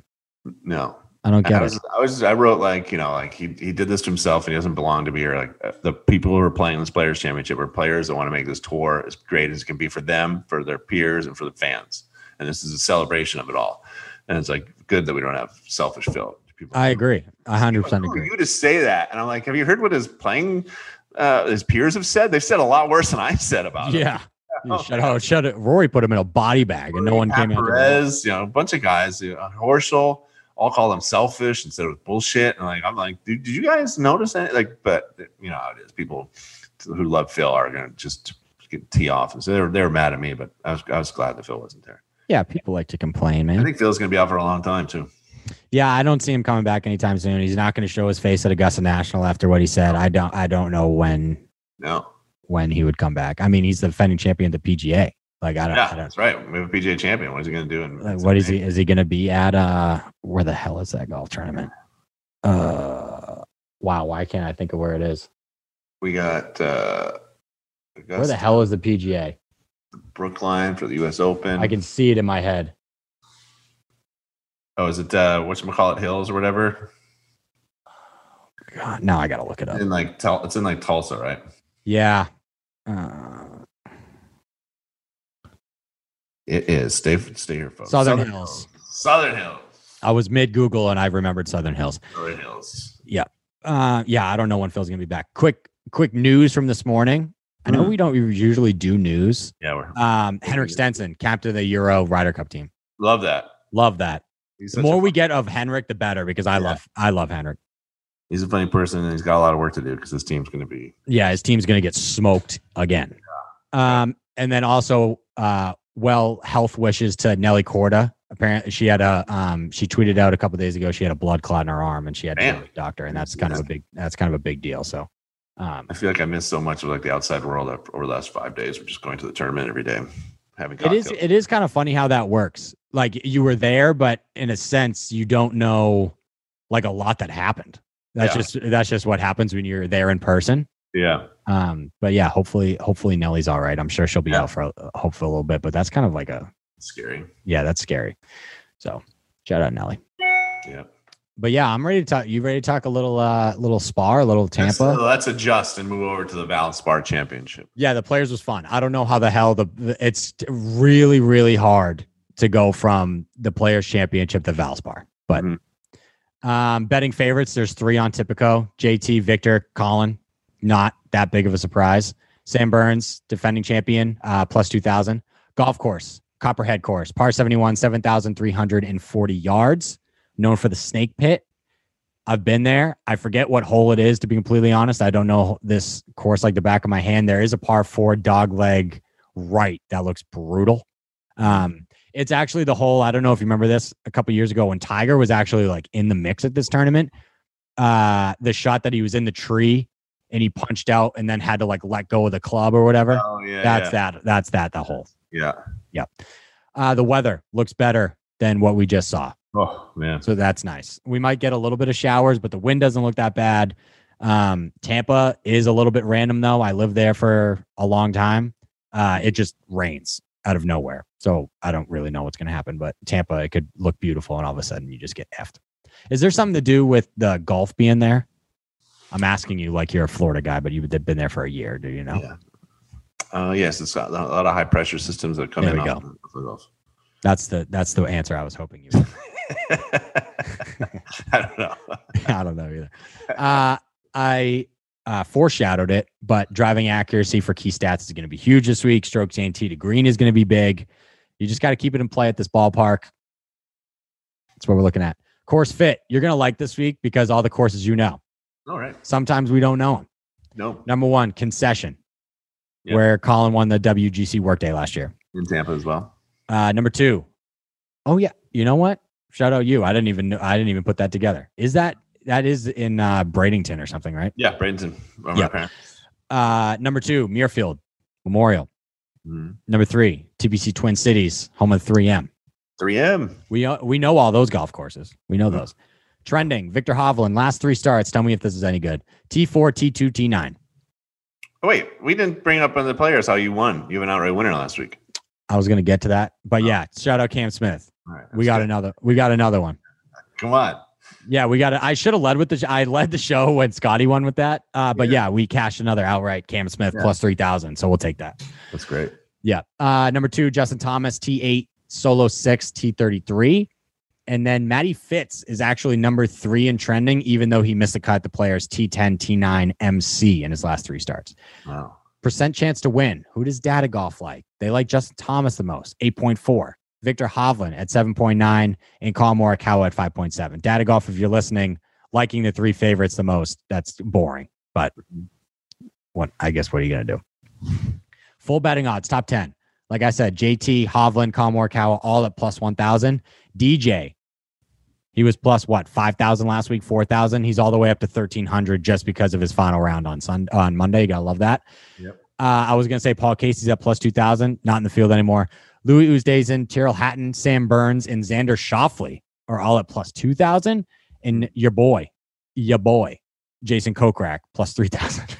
no. I don't I was, it. I was, I wrote like, you know, like he, he did this to himself and he doesn't belong to be here. Like uh, the people who are playing this players championship are players that want to make this tour as great as it can be for them, for their peers and for the fans. And this is a celebration of it all. And it's like good that we don't have selfish Phil. People, I agree. I hundred percent agree. You to say that. And I'm like, have you heard what his playing, uh, his peers have said? They've said a lot worse than I said about him. Yeah. You shut out. Shut it. Rory put him in a body bag, and no one Pat came out. Perez, you know, a bunch of guys, you know, Horschel, all call them selfish instead of bullshit. And like, I'm like, did, did you guys notice that? Like, but you know how it is. People who love Phil are gonna just get tee off, and so they're, they were mad at me. But I was I was glad that Phil wasn't there. Yeah, people like to complain, man. I think Phil's gonna be out for a long time too. Yeah, I don't see him coming back anytime soon. He's not going to show his face at Augusta National after what he said. I don't. I don't know when No, when he would come back. I mean, he's the defending champion of the PGA. Like I don't. yeah, I don't that's right. We have a PGA champion. What is he gonna do? In, like, what is he? Is he going to be at? Uh, where the hell is that golf tournament? Uh, wow. Why can't I think of where it is? We got uh, Where the hell is the PGA? Brookline for the U.S. Open. I can see it in my head. Oh, is it uh, what call it Hills or whatever? God, now I got to look it up. In like it's in like Tulsa, right? Yeah. Uh, It is. Stay stay here, folks. Southern Hills. Southern Hills. I was mid Google and I remembered Southern Hills. Southern Hills. Uh, yeah, I don't know when Phil's gonna be back. Quick, quick news from this morning. I know Hmm. we don't usually do news. Yeah, we're Um, Henrik Stenson, captain of the Euro Ryder Cup team. love that. Love that. He's The more we get of Henrik, the better because I Yeah. love I love Henrik. he's a funny person and he's got a lot of work to do because his team's going to be. Yeah, his team's gonna get smoked again. Um, and then also, uh, well, health wishes to Nelly Corda. Apparently, she had a um, she tweeted out a couple days ago she had a blood clot in her arm and she had to go to the doctor, and that's kind of a big that's kind of a big deal. So, um, I feel like I missed so much of like the outside world over the last five days. We're just going to the tournament every day, having It is it is kind of funny how that works. Like you were there, but in a sense, you don't know like a lot that happened. That's Yeah. just that's just what happens when you're there in person. yeah, Um, but yeah, hopefully, hopefully Nelly's all right. I'm sure she'll be Yeah. out for a, hopefully a little bit, but that's kind of like a scary. yeah, that's scary. So shout out Nelly. Yeah, But yeah, I'm ready to talk. You ready to talk a little uh little spar, a little Tampa? Let's, let's adjust and move over to the Valspar Championship. yeah, the players was fun. I don't know how the hell the it's really really hard to go from the players championship to Valspar. But Mhm. um betting favorites, there's three on Tipico, JT, Viktor, Collin. Not that big of a surprise. Sam Burns, defending champion, uh, plus 2,000. Golf course, Copperhead course, par 71, 7,340 yards, known for the snake pit. I've been there. I forget what hole it is, to be completely honest. I don't know this course like the back of my hand. There is a par four dog leg right that looks brutal. Um, it's actually the hole. I don't know if you remember this a couple years ago when Tiger was actually like in the mix at this tournament. Uh, the shot that he was in the tree and he punched out and then had to like let go of the club or whatever. Oh yeah, that's yeah. that. That's that. The whole. Yeah. Uh, the weather looks better than what we just saw. Oh man. So that's nice. We might get a little bit of showers, but the wind doesn't look that bad. Um, Tampa is a little bit random though. I lived there for a long time. Uh, it just rains out of nowhere. So I don't really know what's going to happen, but Tampa, it could look beautiful and all of a sudden you just get effed. Is there something to do with the golf being there? I'm asking you like you're a Florida guy, but you've been there for a year. Do you know? Yeah. Uh, yes, it's got a lot of high pressure systems that come There in. we on the. That's the that's the answer I was hoping you. would. I don't know. I don't know either. Uh, I uh, foreshadowed it, but driving accuracy for key stats is going to be huge this week. Stroke to to green is going to be big. You just got to keep it in play at this ballpark. That's what we're looking at. Course fit. You're gonna like this week because all the courses you know. All right. Sometimes we don't know them. No, Number one, concession, Yeah. where Collin won the WGC Workday last year. in Tampa as well. Uh, number two, oh yeah, you know what? Shout out you. I didn't even know, I didn't even put that together. Is that that is in uh, Bradenton or something, right? Yeah, Bradenton. Yeah. Uh, number two, Muirfield Memorial. Mhm. Number three, TPC Twin Cities, home of 3M. 3M. We uh, we know all those golf courses. We know Mhm. those. Trending, Viktor Hovland, last three starts. Tell me if this is any good. T4, T2, T9. Oh, wait, we didn't bring up on the players how you won. You have an outright winner last week. I was gonna get to that, but Oh. yeah, shout out Cam Smith. All right, We got good. another. We got another one. Come on. Yeah, we got it. I should have led with the. sh- I led the show when Scotty won with that. Uh, but Yeah. yeah, we cashed another outright Cam Smith Yeah. plus three thousand. So we'll take that. That's great. Yeah. Uh, number two, Justin Thomas, T eight, solo six, T thirty three, and then Matty Fitz is actually number three in trending, even though he missed the cut. The players T ten, T nine, MC in his last three starts. Wow. Percent chance to win. Who does Data Golf like? They like Justin Thomas the most, 8.4. Viktor Hovland at 7.9 and Collin Morikawa at 5.7. Data Golf, if you're listening, liking the three favorites the most, that's boring. But what I guess what are you gonna do? Full betting odds, top 10. Like I said, JT, Hovland, Collin Morikawa, all at plus 1,000. DJ, he was plus what, 5,000 last week, 4,000. He's all the way up to 1,300 just because of his final round on Sun on Monday. You gotta love that. Yep. Uh, I was gonna say Paul Casey's at plus 2,000, not in the field anymore. Louis Oosthuizen, Tyrrell Hatton, Sam Burns, and Xander Schauffele are all at plus 2,000. And your boy, your boy, Jason Kokrak, plus 3,000,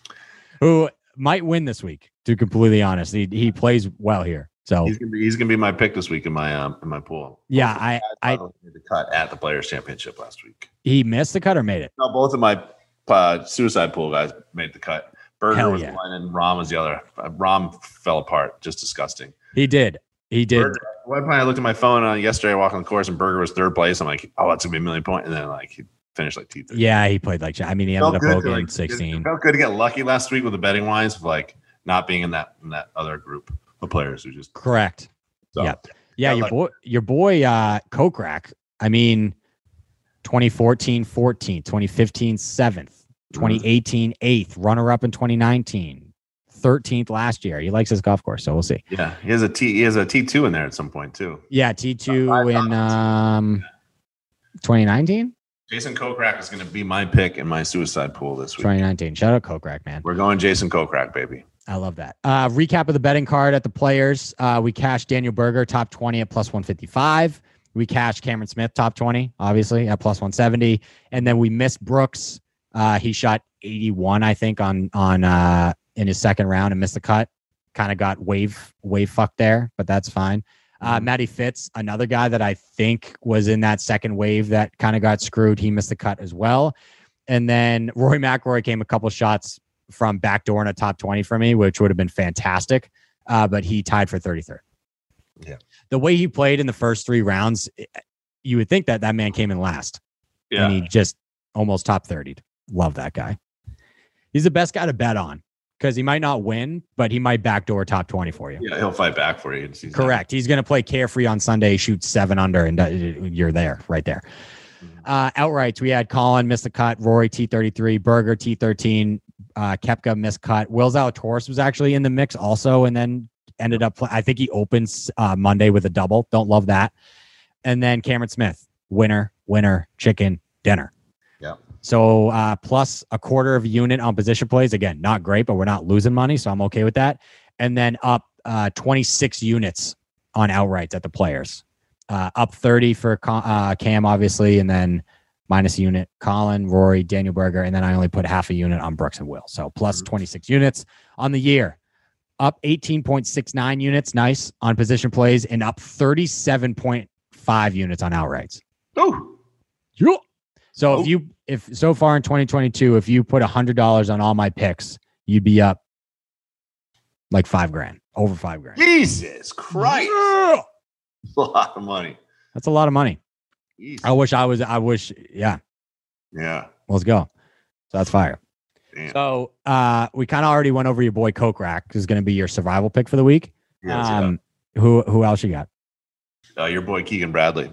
who might win this week, to be completely honest. He, he plays well here. So, He's gonna be he's gonna be my pick this week in my um in my pool. yeah, I, I Both made the cut at the Players Championship last week. he missed the cut or made it. No, both of my uh, suicide pool guys made the cut. Berger Hell was yeah. one and Rahm was the other. Uh, Rahm fell apart. Just disgusting. He did. He did. Berger, one point, I looked at my phone on yesterday walking the course, and Berger was third place. I'm like, oh, that's gonna be a million point. And then like he finished like T three. Yeah, he played like I mean, he ended up like, 16. It felt good to get lucky last week with the betting lines of like not being in that in that other group of players who just Correct. so. Yeah. Yeah, your like- boy, your boy, uh, Kokrak. I mean, 2014, 14th, 2015, 7th, 2018, 8th, runner up in 2019, 13th last year. He likes his golf course, so we'll see. Yeah, he has a T. He has a T two in there at some point too. Yeah, T2 in um 2019, Jason Kokrak is going to be my pick in my suicide pool this week. 2019. Shout out Kokrak, man. We're going Jason Kokrak, baby. I love that. Uh, recap of the betting card at the players. Uh, we cashed Daniel Berger top 20 at plus 155. We cashed Cameron Smith top 20, obviously at plus 170. And then we missed Brooks. Uh, he shot 81, I think, on on uh, in his second round and missed the cut. Kind of got wave wave fucked there, but that's fine. Uh, Mhm. Matty Fitz, another guy that I think was in that second wave that kind of got screwed. He missed the cut as well. And then Roy McIlroy came a couple shots from backdoor in a top 20 for me, which would have been fantastic. Uh, but he tied for 33rd. Yeah. The way he played in the first three rounds, eh, you would think that that man came in last Yeah, and he just almost top 30. Love that guy. He's the best guy to bet on because he might not win, but he might backdoor top 20 for you. yeah, he'll fight back for you. Correct. He's going to play carefree on Sunday, shoot seven under, and uh, you're there, right there. Uh, outrights, we had Collin missed the cut, Rory T33, Berger T13, uh, Koepka missed cut. Will Zalatoris was actually in the mix also, and then ended up. I think he opens uh, Monday with a double. Don't love that. And then Cameron Smith, winner, winner, chicken dinner. Yeah. So uh, plus a quarter of a unit on position plays. Again, not great, but we're not losing money, so I'm okay with that. And then up uh, 26 units on outrights at the players. Uh, up 30 for uh, Cam, obviously, and then minus a unit, Collin, Rory, Daniel Berger, and then I only put half a unit on Brooks and Will. So Mhm. 26 units on the year. Up 18.69 units, nice on position plays, and up 37.5 units on outrights. Oh, Yeah. So Oh. if you if so far in 2022, if you put hundred dollars on all my picks, you'd be up like five grand, over five grand. Jesus Christ! Yeah. A lot of money. That's a lot of money. Jeez. I wish I was. I wish. Yeah. Yeah. Let's go. So that's fire. Damn. So uh, we kind of already went over your boy Kokrak, who's going to be your survival pick for the week. Yeah, um, Who who else you got? Uh, your boy Keegan Bradley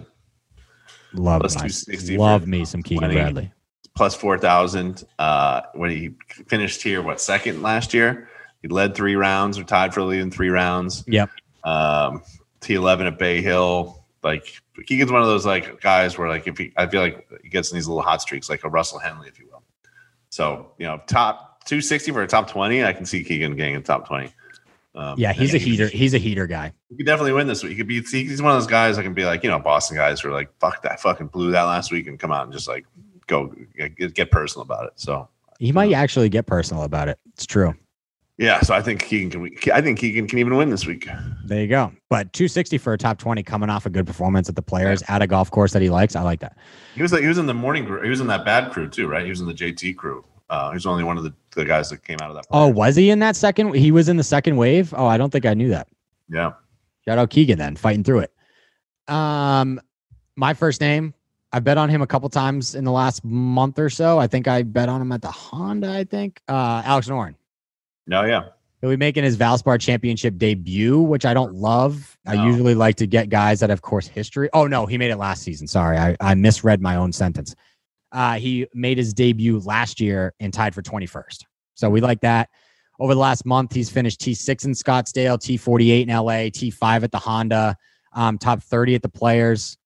Love Plus my- 260 love me some Keegan 20. Bradley. plus four thousand. Uh, when he finished here, what second last year? He led three rounds or tied for the lead in three rounds. Yep. Um, T eleven at Bay Hill. Like Keegan's one of those like guys where like if he, I feel like he gets in these little hot streaks, like a Russell Henley, if you will. So you know, top two sixty for a top twenty. I can see Keegan getting a top twenty. Um, Yeah, he's a he- heater. He's a heater guy. He could definitely win this week. He could be. He's one of those guys that can be like you know Boston guys who are like fuck that fucking blew that last week and come out and just like go get, get personal about it. So He might actually get personal about it. It's true. Yeah, so I think Keegan can. I think Keegan can even win this week. There you go. But 260 for a top 20 coming off a good performance at the players at a golf course that he likes. I like that. He was like he was in the morning crew. He was in that bad crew too, right? He was in the JT crew. Uh, he was only one of the, the guys that came out of that. Oh, was he in that second? He was in the second wave. Oh, I don't think I knew that. yeah. Shout out Keegan then fighting through it. Um, my first name. I bet on him a couple times in the last month or so. I think I bet on him at the Honda. I think uh, Alex Noren. No, yeah. He'll be making his Valspar Championship debut, which I don't love. I usually like to get guys that have course history. Oh no, he made it last season. Sorry, I, I misread my own sentence. Uh, he made his debut last year and tied for 21st. So we like that. Over the last month, he's finished T6 in Scottsdale, T48 in LA, T5 at the Honda, um, top 30 at the Players.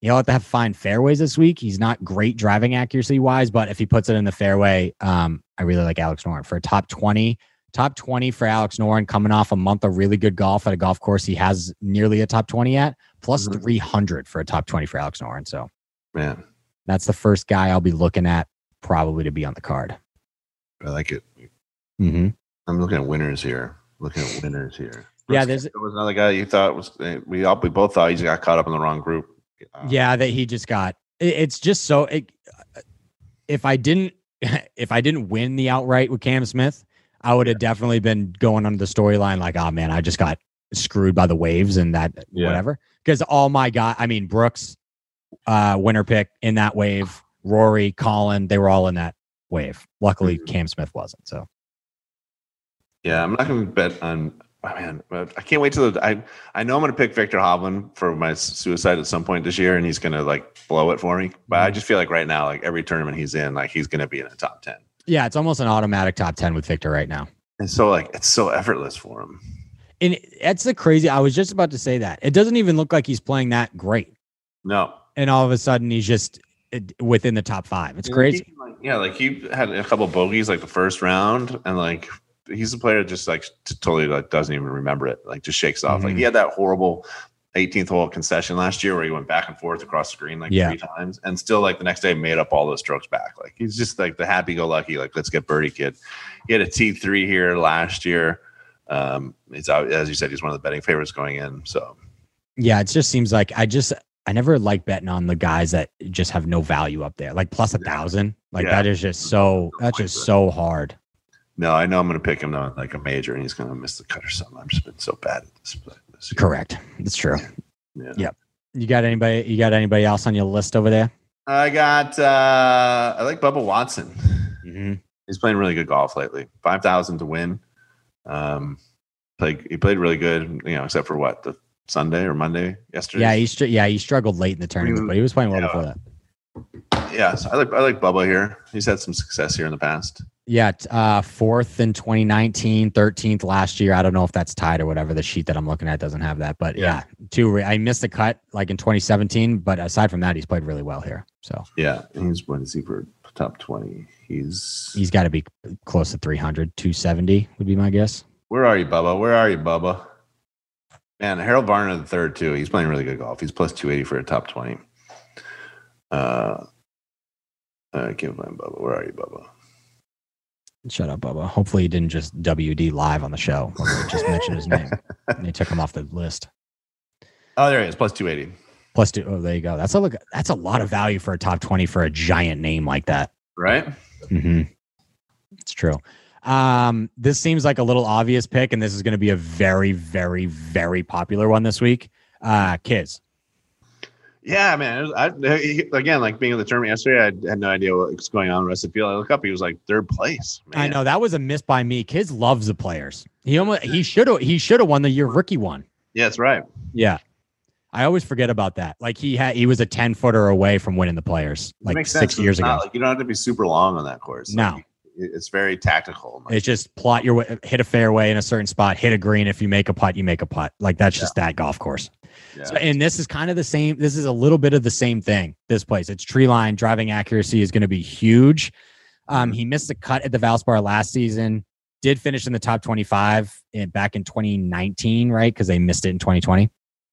He'll have to have fine fairways this week. He's not great driving accuracy wise, but if he puts it in the fairway, um, I really like Alex Noren for a top 20 top 20 for Alex Noren coming off a month of really good golf at a golf course he has nearly a top 20 at, plus Mhm. 300 for a top 20 for Alex Noren. So Man, that's the first guy I'll be looking at probably to be on the card. I like it. Mm-hmm. I'm looking at winners here. Looking at winners here. Yeah, Bruce there's- Koepka was another guy you thought was eh, we all we both thought he got caught up in the wrong group. Uh, Yeah, that he just got. it- It's just so. It, if I didn't, if I didn't win the outright with Cam Smith, I would have definitely been going under the storyline like, oh man, I just got screwed by the waves and that Yeah. whatever. Because all my guy, I mean Brooks, uh, winner pick in that wave, Rory, Collin, they were all in that wave. Luckily, Mhm. Cam Smith wasn't. So Yeah, I'm not going to bet on. Oh man, I can't wait till the, I. I know I'm going to pick Viktor Hovland for my suicide at some point this year, and he's going to like blow it for me. But I just feel like right now, like every tournament he's in, like he's going to be in the top ten. yeah, it's almost an automatic top ten with Viktor right now. And so like it's so effortless for him. And that's the crazy. I was just about to say that it doesn't even look like he's playing that great. No, and all of a sudden he's just uh, within the top five. It's crazy. Yeah, like he had a couple bogeys like the first round, and like he's a player that just like totally like doesn't even remember it. Like just shakes off. Like Mhm. he had that horrible 18th hole concession last year where he went back and forth across the green like Yeah. three times, and still like the next day made up all those strokes back. Like he's just like the happy-go-lucky, like let's get birdie kid. He had a T3 here last year. Um, it's out as you said, he's one of the betting favorites going in. So Yeah, it just seems like I just I never like betting on the guys that just have no value up there, like plus a thousand. Like Yeah. that is just so that's just so hard. No, I know I'm going to pick him though, like a major, and he's going to miss the cut or something. I've just been so bad at this. this. Correct. It's true. Yeah. Yeah. You got anybody? You got anybody else on your list over there? I got. uh I like Bubba Watson. Mm-hmm. He's playing really good golf lately. Five thousand to win. Um, like he played really good. You know, except for what the Sunday or Monday yesterday. Yeah, he str- yeah he struggled late in the tournament, but he was playing well Yeah. before that. yeah. So I like I like Bubba here. He's had some success here in the past. Yeah, uh, fourth in 2019, 13th last year. I don't know if that's tied or whatever. The sheet that I'm looking at doesn't have that, but yeah, Yeah. two. re- I missed the cut like in 2017, but aside from that, he's played really well here. So Yeah, he's what is he for top twenty? He's he's got to be close to 300, 270 would be my guess. where are you, Bubba? Where are you, Bubba? Man, Harold Varner the third too. He's playing really good golf. He's plus two eighty for a top twenty. Uh, I can't find Bubba. Where are you, Bubba? Shut up, Bubba. Hopefully, he didn't just WD live on the show. Just mentioned his name. And they took him off the list. Oh, there he is, plus two eighty. Plus, two, oh, there you go. That's a look. That's a lot of value for a top 20 for a giant name like that. Right? Mm-hmm. It's true. Um, this seems like a little obvious pick, and this is going to be a very, very, very popular one this week. Uh, Kiz. Yeah, man. I, he- again, like being in the tournament yesterday, I had no idea what was going on the rest of the field. I look up, he was like third place. I know that was a miss by me. Kiz loves the players. He almost he should have he should have won the year rookie one. Yeah, that's right. Yeah. I always forget about that. Like he had, he was a ten footer away from winning the players like six sense. years ago. like you don't have to be super long on that course. No. Like, it's very tactical. Like, It's just plot your way, hit a fairway in a certain spot, hit a green. If you make a putt, you make a putt. Like that's just that golf course. Yeah. So, and this is kind of the same. This is a little bit of the same thing. This place, it's tree line. Driving accuracy is going to be huge. Um, he missed the cut at the Valspar last season. Did finish in the top twenty-five in, back in 2019, right? Because they missed it in 2020.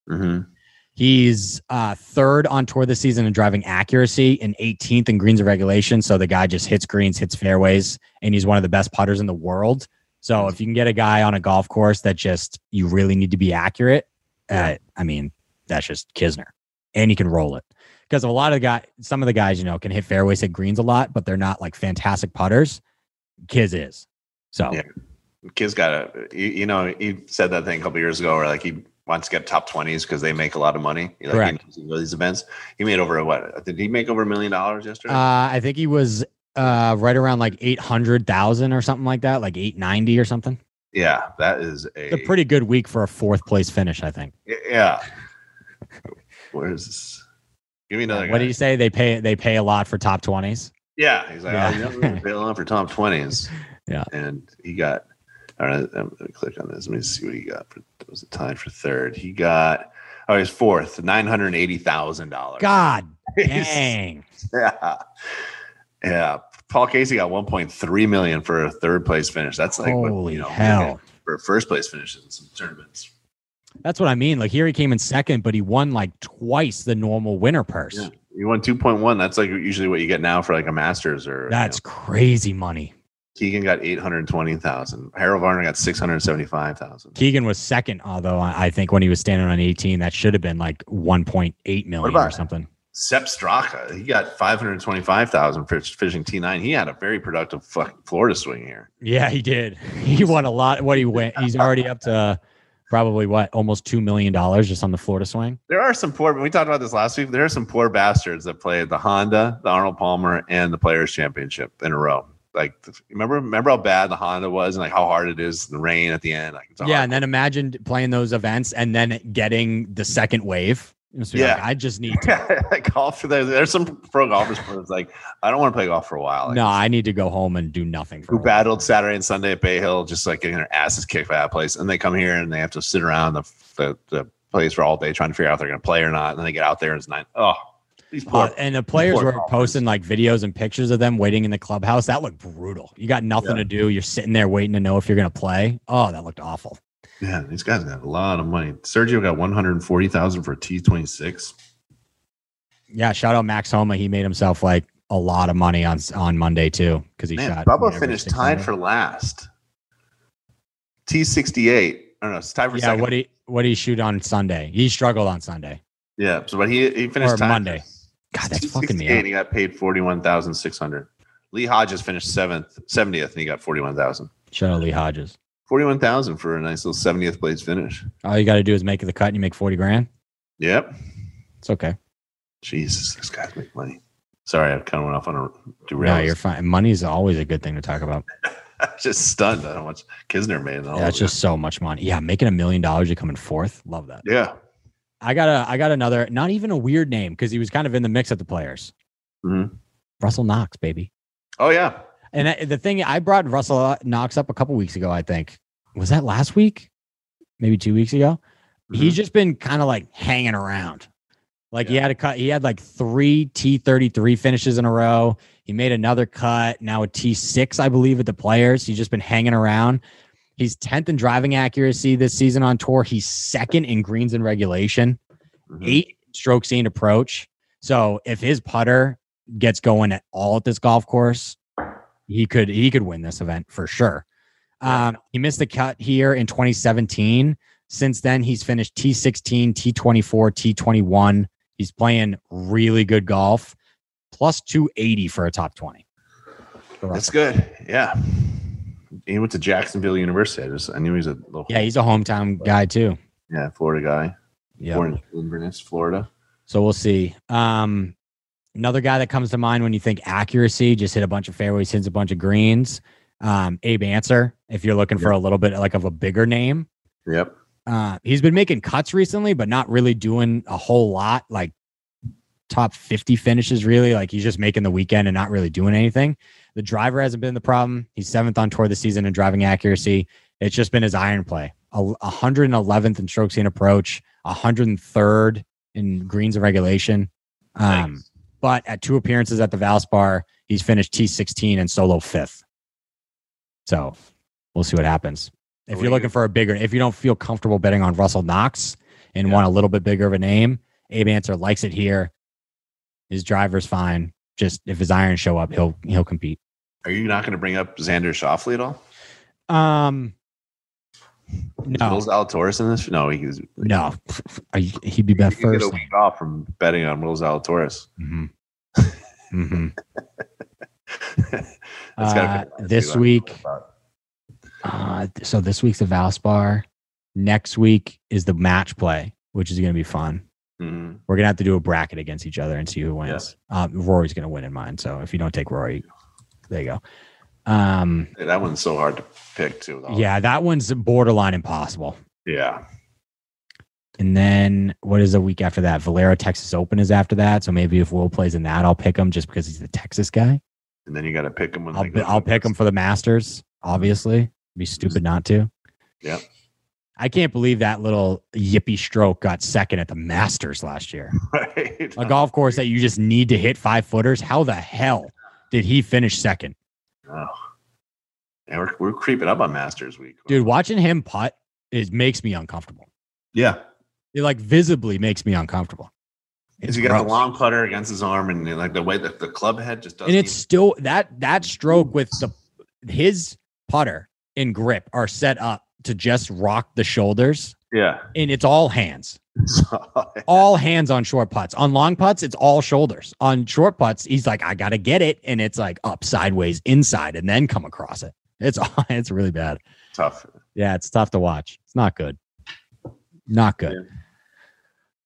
Mhm. He's uh, third on tour this season in driving accuracy and 18th in greens of regulation. So the guy just hits greens, hits fairways, and he's one of the best putters in the world. So if you can get a guy on a golf course that just you really need to be accurate, uh, I mean, that's just Kisner, and you can roll it because a lot of the guy, some of the guys, you know, can hit fairways, hit greens a lot, but they're not like fantastic putters. Kiz is. So Yeah. Kid's got a, you, you know, he said that thing a couple years ago where like he wants to get top 20s because they make a lot of money. He, like, Correct. he knows these events. He made over what? Did he make over a million dollars yesterday? Uh, I think he was uh, right around like 800,000 or something like that, like 890 or something. Yeah, that is a, a pretty good week for a fourth place finish, I think. yeah. Where's this? Give me another. What guy. do you say? They pay they pay a lot for top 20s. Yeah, he's like, oh, Yeah. oh, you know, we're gonna bail on for top twenties. Yeah. and he got. All right, I'm gonna click on this. Let me see what he got. For, was it tied for third? He got. Oh, he's fourth. Nine hundred eighty thousand dollars. God dang. Yeah, yeah. Paul Casey got one point three million for a third place finish. That's like what, Holy you know, hell. for first place finishes in some tournaments. That's what I mean. Like here he came in second, but he won like twice the normal winner purse. Yeah, you won two point one. That's like usually what you get now for like a Masters or. you That's know. crazy money. Keegan got eight hundred twenty thousand. Harold Varner got six hundred seventy five thousand. Keegan was second, although I think when he was standing on 18, that should have been like 1.8 million or something. Sepp Straka, he got five hundred twenty-five thousand for fishing T nine. He had a very productive fucking Florida swing here. Yeah, he did. He won a lot. What he went, he's already up to probably what almost two million dollars just on the Florida swing. There are some poor. We talked about this last week. There are some poor bastards that played the Honda, the Arnold Palmer, and the Players Championship in a row. Like, remember, remember how bad the Honda was, and like how hard it is. The rain at the end. Like, Yeah, and then imagine playing those events and then getting the second wave. So you're Yeah. like, I just need to. golf. There, there's some pro golfers it's like, I don't want to play golf for a while. Like, no, I need to go home and do nothing. For who battled Saturday and Sunday at Bay Hill, just like getting their asses kicked by that place, and they come here and they have to sit around the the, the place for all day trying to figure out if they're going to play or not, and then they get out there and it's nine. Oh, these poor. Uh, and the players were golfers. posting like videos and pictures of them waiting in the clubhouse. That looked brutal. You got nothing Yeah. to do. You're sitting there waiting to know if you're going to play. Oh, that looked awful. Yeah, these guys got a lot of money. Sergio got one hundred forty thousand for a T twenty six. Yeah, shout out Max Homa. He made himself like a lot of money on on Monday too because he Man, shot. Bubba finished 600. tied for last. T sixty eight. I oh, don't know. It's tied for Yeah, second. what he what did he shoot on Sunday? He struggled on Sunday. yeah. So, but he he finished Or Monday. God, that's fucking me T68, up. He got paid forty one thousand six hundred. Lee Hodges finished seventh, seventieth, and he got forty one thousand. Shout out Lee Hodges. Forty one thousand for a nice little seventieth place finish. All you got to do is make the cut and you make 40 grand. Yep. It's okay. Jesus, these guys make money. Sorry, I kind of went off on a derail. No, you're fine. Money is always a good thing to talk about. I'm just stunned at how much Kisner made. and all Yeah, it's just so much money. Yeah, making a million dollars, you come in fourth. Love that. yeah. I got a I got another, not even a weird name because he was kind of in the mix of the players. Mhm. Russell Knox, baby. Oh yeah. And I, the thing I brought Russell Knox up a couple weeks ago, I think. Was that last week? Maybe two weeks ago. He's just been kind of like hanging around. Like he had a cut, he had like three T33 finishes in a row. He made another cut, now a T6, I believe, at the players. He's just been hanging around. He's 10th in driving accuracy this season on tour. He's second in greens and regulation, Mhm. eight strokes gained approach. So if his putter gets going at all at this golf course, he could he could win this event for sure. Um, he missed the cut here in 2017. Since then, he's finished T16, T24, T21. He's playing really good golf, plus 280 for a top 20. That's good. Yeah. He went to Jacksonville University. I just I knew he's a local. Yeah, he's a hometown guy too. yeah, Florida guy. Yeah. Born in Inverness, Florida. So we'll see. Um, another guy that comes to mind when you think accuracy, just hit a bunch of fairways, hits a bunch of greens. Um, Abe Ancer, if you're looking for a little bit like of a bigger name. Yep. Uh, he's been making cuts recently, but not really doing a whole lot. Like top 50 finishes, really. Like he's just making the weekend and not really doing anything. The driver hasn't been the problem. He's seventh on tour this season in driving accuracy. It's just been his iron play. A 111th in strokes gained approach, 103rd in greens and regulation. Um, Nice. But at two appearances at the Valspar, he's finished T16 and solo fifth. So we'll see what happens. If you're looking for a bigger, if you don't feel comfortable betting on Russell Knox and Yeah. want a little bit bigger of a name, Abe Ancer likes it here. His driver's fine. Just if his irons show up, he'll he'll compete. Are you not going to bring up Xander Schauffele at all? Um, no, Will Zalatoris in this? No, he's no, he'd be He bet get first. a week off from betting on Will Zalatoris. hmm hmm That's gotta Uh, be the last this week- Uh, so this week's the Valspar. Next week is the match play, which is going to be fun. Mhm. We're gonna have to do a bracket against each other and see who wins. Um, Rory's gonna win in mine. So if you don't take Rory, there you go. Um, That one's so hard to pick too. yeah, that one's borderline impossible. yeah. And then what is the week after that? Valero Texas Open is after that. So maybe if Will plays in that, I'll pick him just because he's the Texas guy. And then you got to pick him when I'll I'll pick him for the Masters. Obviously, be stupid not to. Yep. I can't believe that little yippee stroke got second at the Masters last year. Right. A golf course that you just need to hit five footers. How the hell did he finish second? Oh. Yeah, we're, we're creeping up on Masters Week, Dude, watching him putt is makes me uncomfortable. Yeah, It like visibly makes me uncomfortable. because you got the long putter against his arm, and like the way that the club head just doesn't. and it's still that that stroke with the his putter and grip are set up to just rock the shoulders, Yeah. and it's all hands, yeah. all hands on short putts. On long putts, it's all shoulders. On short putts, he's like, I gotta get it, and it's like up, sideways, inside, and then come across it. It's all it's really bad. Tough. Yeah, it's tough to watch. It's not good. Not good.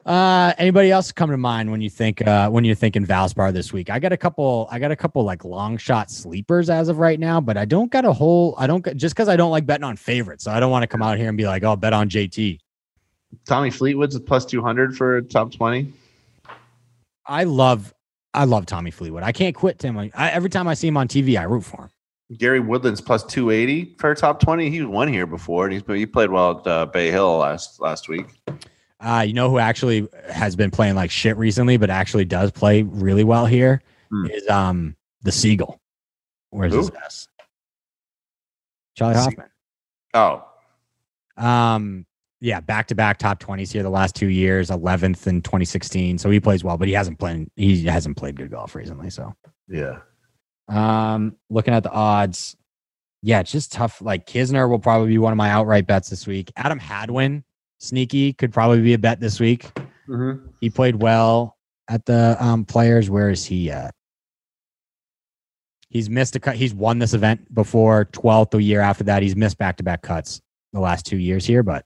Uh anybody else come to mind when you think uh when you're thinking Valspar this week? I got a couple I got a couple like long shot sleepers as of right now, but I don't got a whole I don't just because I don't like betting on favorites. So I don't want to come out here and be like, oh bet on JT. Tommy Fleetwood's a plus two hundred for top twenty. I love I love Tommy Fleetwood. I can't quit Tim. I, every time I see him on TV, I root for him. Gary Woodland's plus two eighty for top twenty. He won here before, and he's he played well at uh, Bay Hill last last week. Uh, you know who actually has been playing like shit recently, but actually does play really well here is Hmm. um the Seagull. Where's his Who? S? Charley Hoffman. Oh, Um, yeah, back to back top twenties here the last two years, eleventh in 2016. So he plays well, but he hasn't played he hasn't played good golf recently. So yeah. um looking at the odds, yeah, it's just tough. Like Kisner will probably be one of my outright bets this week. Adam Hadwin, sneaky, could probably be a bet this week. Mm-hmm. He played well at the um, players. Where is he at? He's missed a cut. He's won this event before, 12th the year after that. He's missed back to back cuts the last two years here, but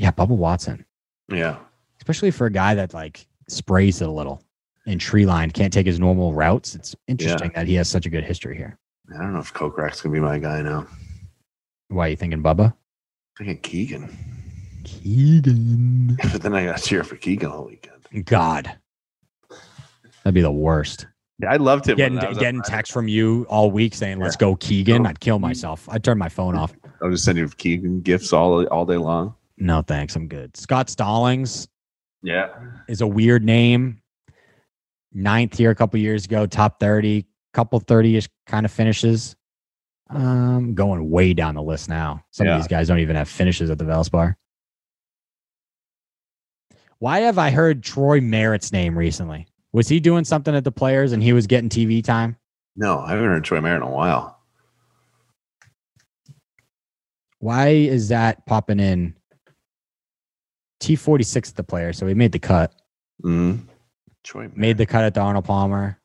yeah, Bubba Watson, Yeah. especially for a guy that like sprays it a little in tree line, can't take his normal routes. It's interesting that he has such a good history here. I don't know if Kokrak's gonna be my guy now. Why are you thinking Bubba? I think Keegan, Keegan. but then I got to cheer for Keegan all weekend. God. That'd be the worst. Yeah, I loved him. when getting I was getting up- text from you all week saying let's go Keegan, oh. I'd kill myself. I'd turn my phone off. I'll just send you Keegan gifts all all day long. No thanks, I'm good. Scott Stallings Yeah. is a weird name. Ninth here a couple years ago, top 30, couple 30-ish kind of finishes. Um, going way down the list now. Some Yeah. of these guys don't even have finishes at the Valspar. Why have I heard Troy Merritt's name recently? Was he doing something at the players and he was getting TV time? No, I haven't heard Troy Merritt in a while. Why is that popping in? T46 at the player, so he made the cut. Mm-hmm. Troy Made the cut at the Arnold Palmer.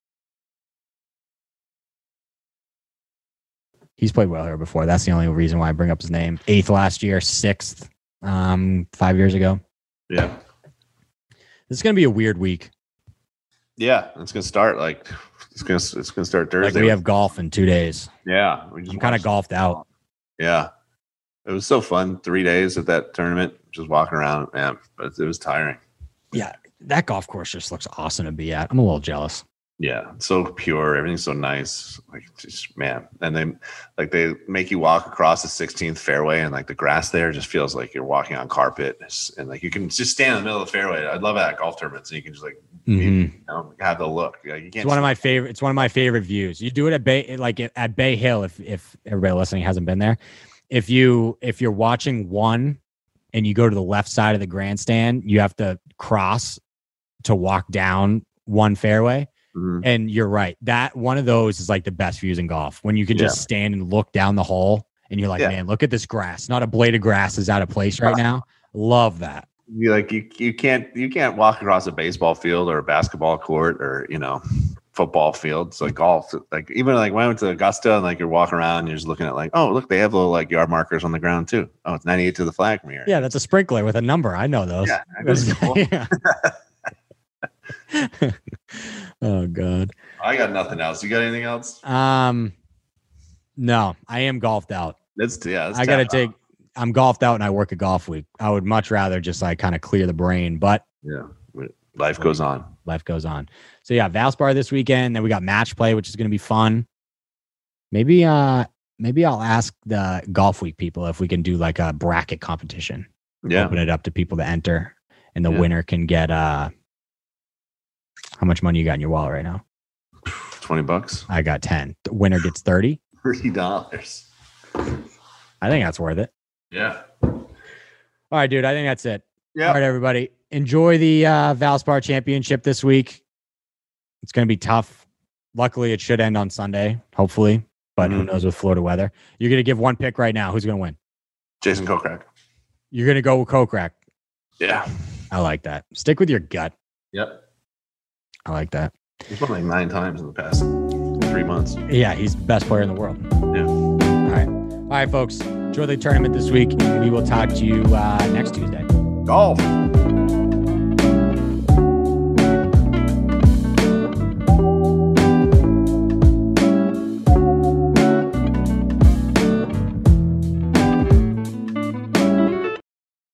He's played well here before. That's the only reason why I bring up his name. Eighth last year, sixth, um, five years ago. Yeah. This is gonna be a weird week. Yeah. It's gonna start like it's gonna it's gonna start Like we have golf in two days. yeah. I'm kind of golfed out. Yeah. It was so fun. Three days at that tournament, just walking around, man. But it was tiring. Yeah, that golf course just looks awesome to be at. I'm a little jealous. Yeah, so pure. Everything's so nice. Like just man, and they like they make you walk across the 16th fairway, and like the grass there just feels like you're walking on carpet, and like you can just stand in the middle of the fairway. I'd love that at golf tournaments, and you can just like Mhm. you know, have the look. Like, you It's one of my favorite. It's one of my favorite views. You do it at Bay, like at Bay Hill. If if everybody listening hasn't been there, if you if you're watching one and you go to the left side of the grandstand, you have to cross to walk down one fairway. Mhm. And you're right. That one of those is like the best views in golf when you can just stand and look down the hole and you're like, Yeah. man, look at this grass. Not a blade of grass is out of place right now. Love that. you like you you can't you can't walk across a baseball field or a basketball court or you know football field. It's like golf. Like even like when I went to Augusta and like you're walking around and you're just looking at like oh look they have little like yard markers on the ground too. Oh it's 98 to the flag from here. Yeah, that's a sprinkler with a number. I know those. Yeah, that's cool. Yeah. oh god. I got nothing else. You got anything else? Um no, I am golfed out. That's yeah. That's I gotta take out. I'm golfed out and I work a golf week. I would much rather just like kind of clear the brain, but Yeah, life goes on. Life goes on. So yeah, Valspar this weekend. Then we got match play, which is gonna be fun. Maybe uh maybe I'll ask the golf week people if we can do like a bracket competition. Yeah, Open it up to people to enter and the Yeah. winner can get uh how much money you got in your wallet right now? twenty bucks, I got 10. The winner gets 30. thirty dollars. I think that's worth it. Yeah, All right, dude. I think that's it. yeah. All right, everybody. Enjoy the uh, Valspar Championship this week. It's going to be tough. Luckily, it should end on Sunday, hopefully. But who Mhm. knows with Florida weather? You're going to give one pick right now. Who's going to win? Jason Kokrak. You're going to go with Kokrak. Yeah. I like that. Stick with your gut. Yep. I like that. He's won like nine times in the past three months. Yeah, he's the best player in the world. Yeah. All right. All right, folks. Enjoy the tournament this week. We will talk to you uh, next Tuesday. Golf.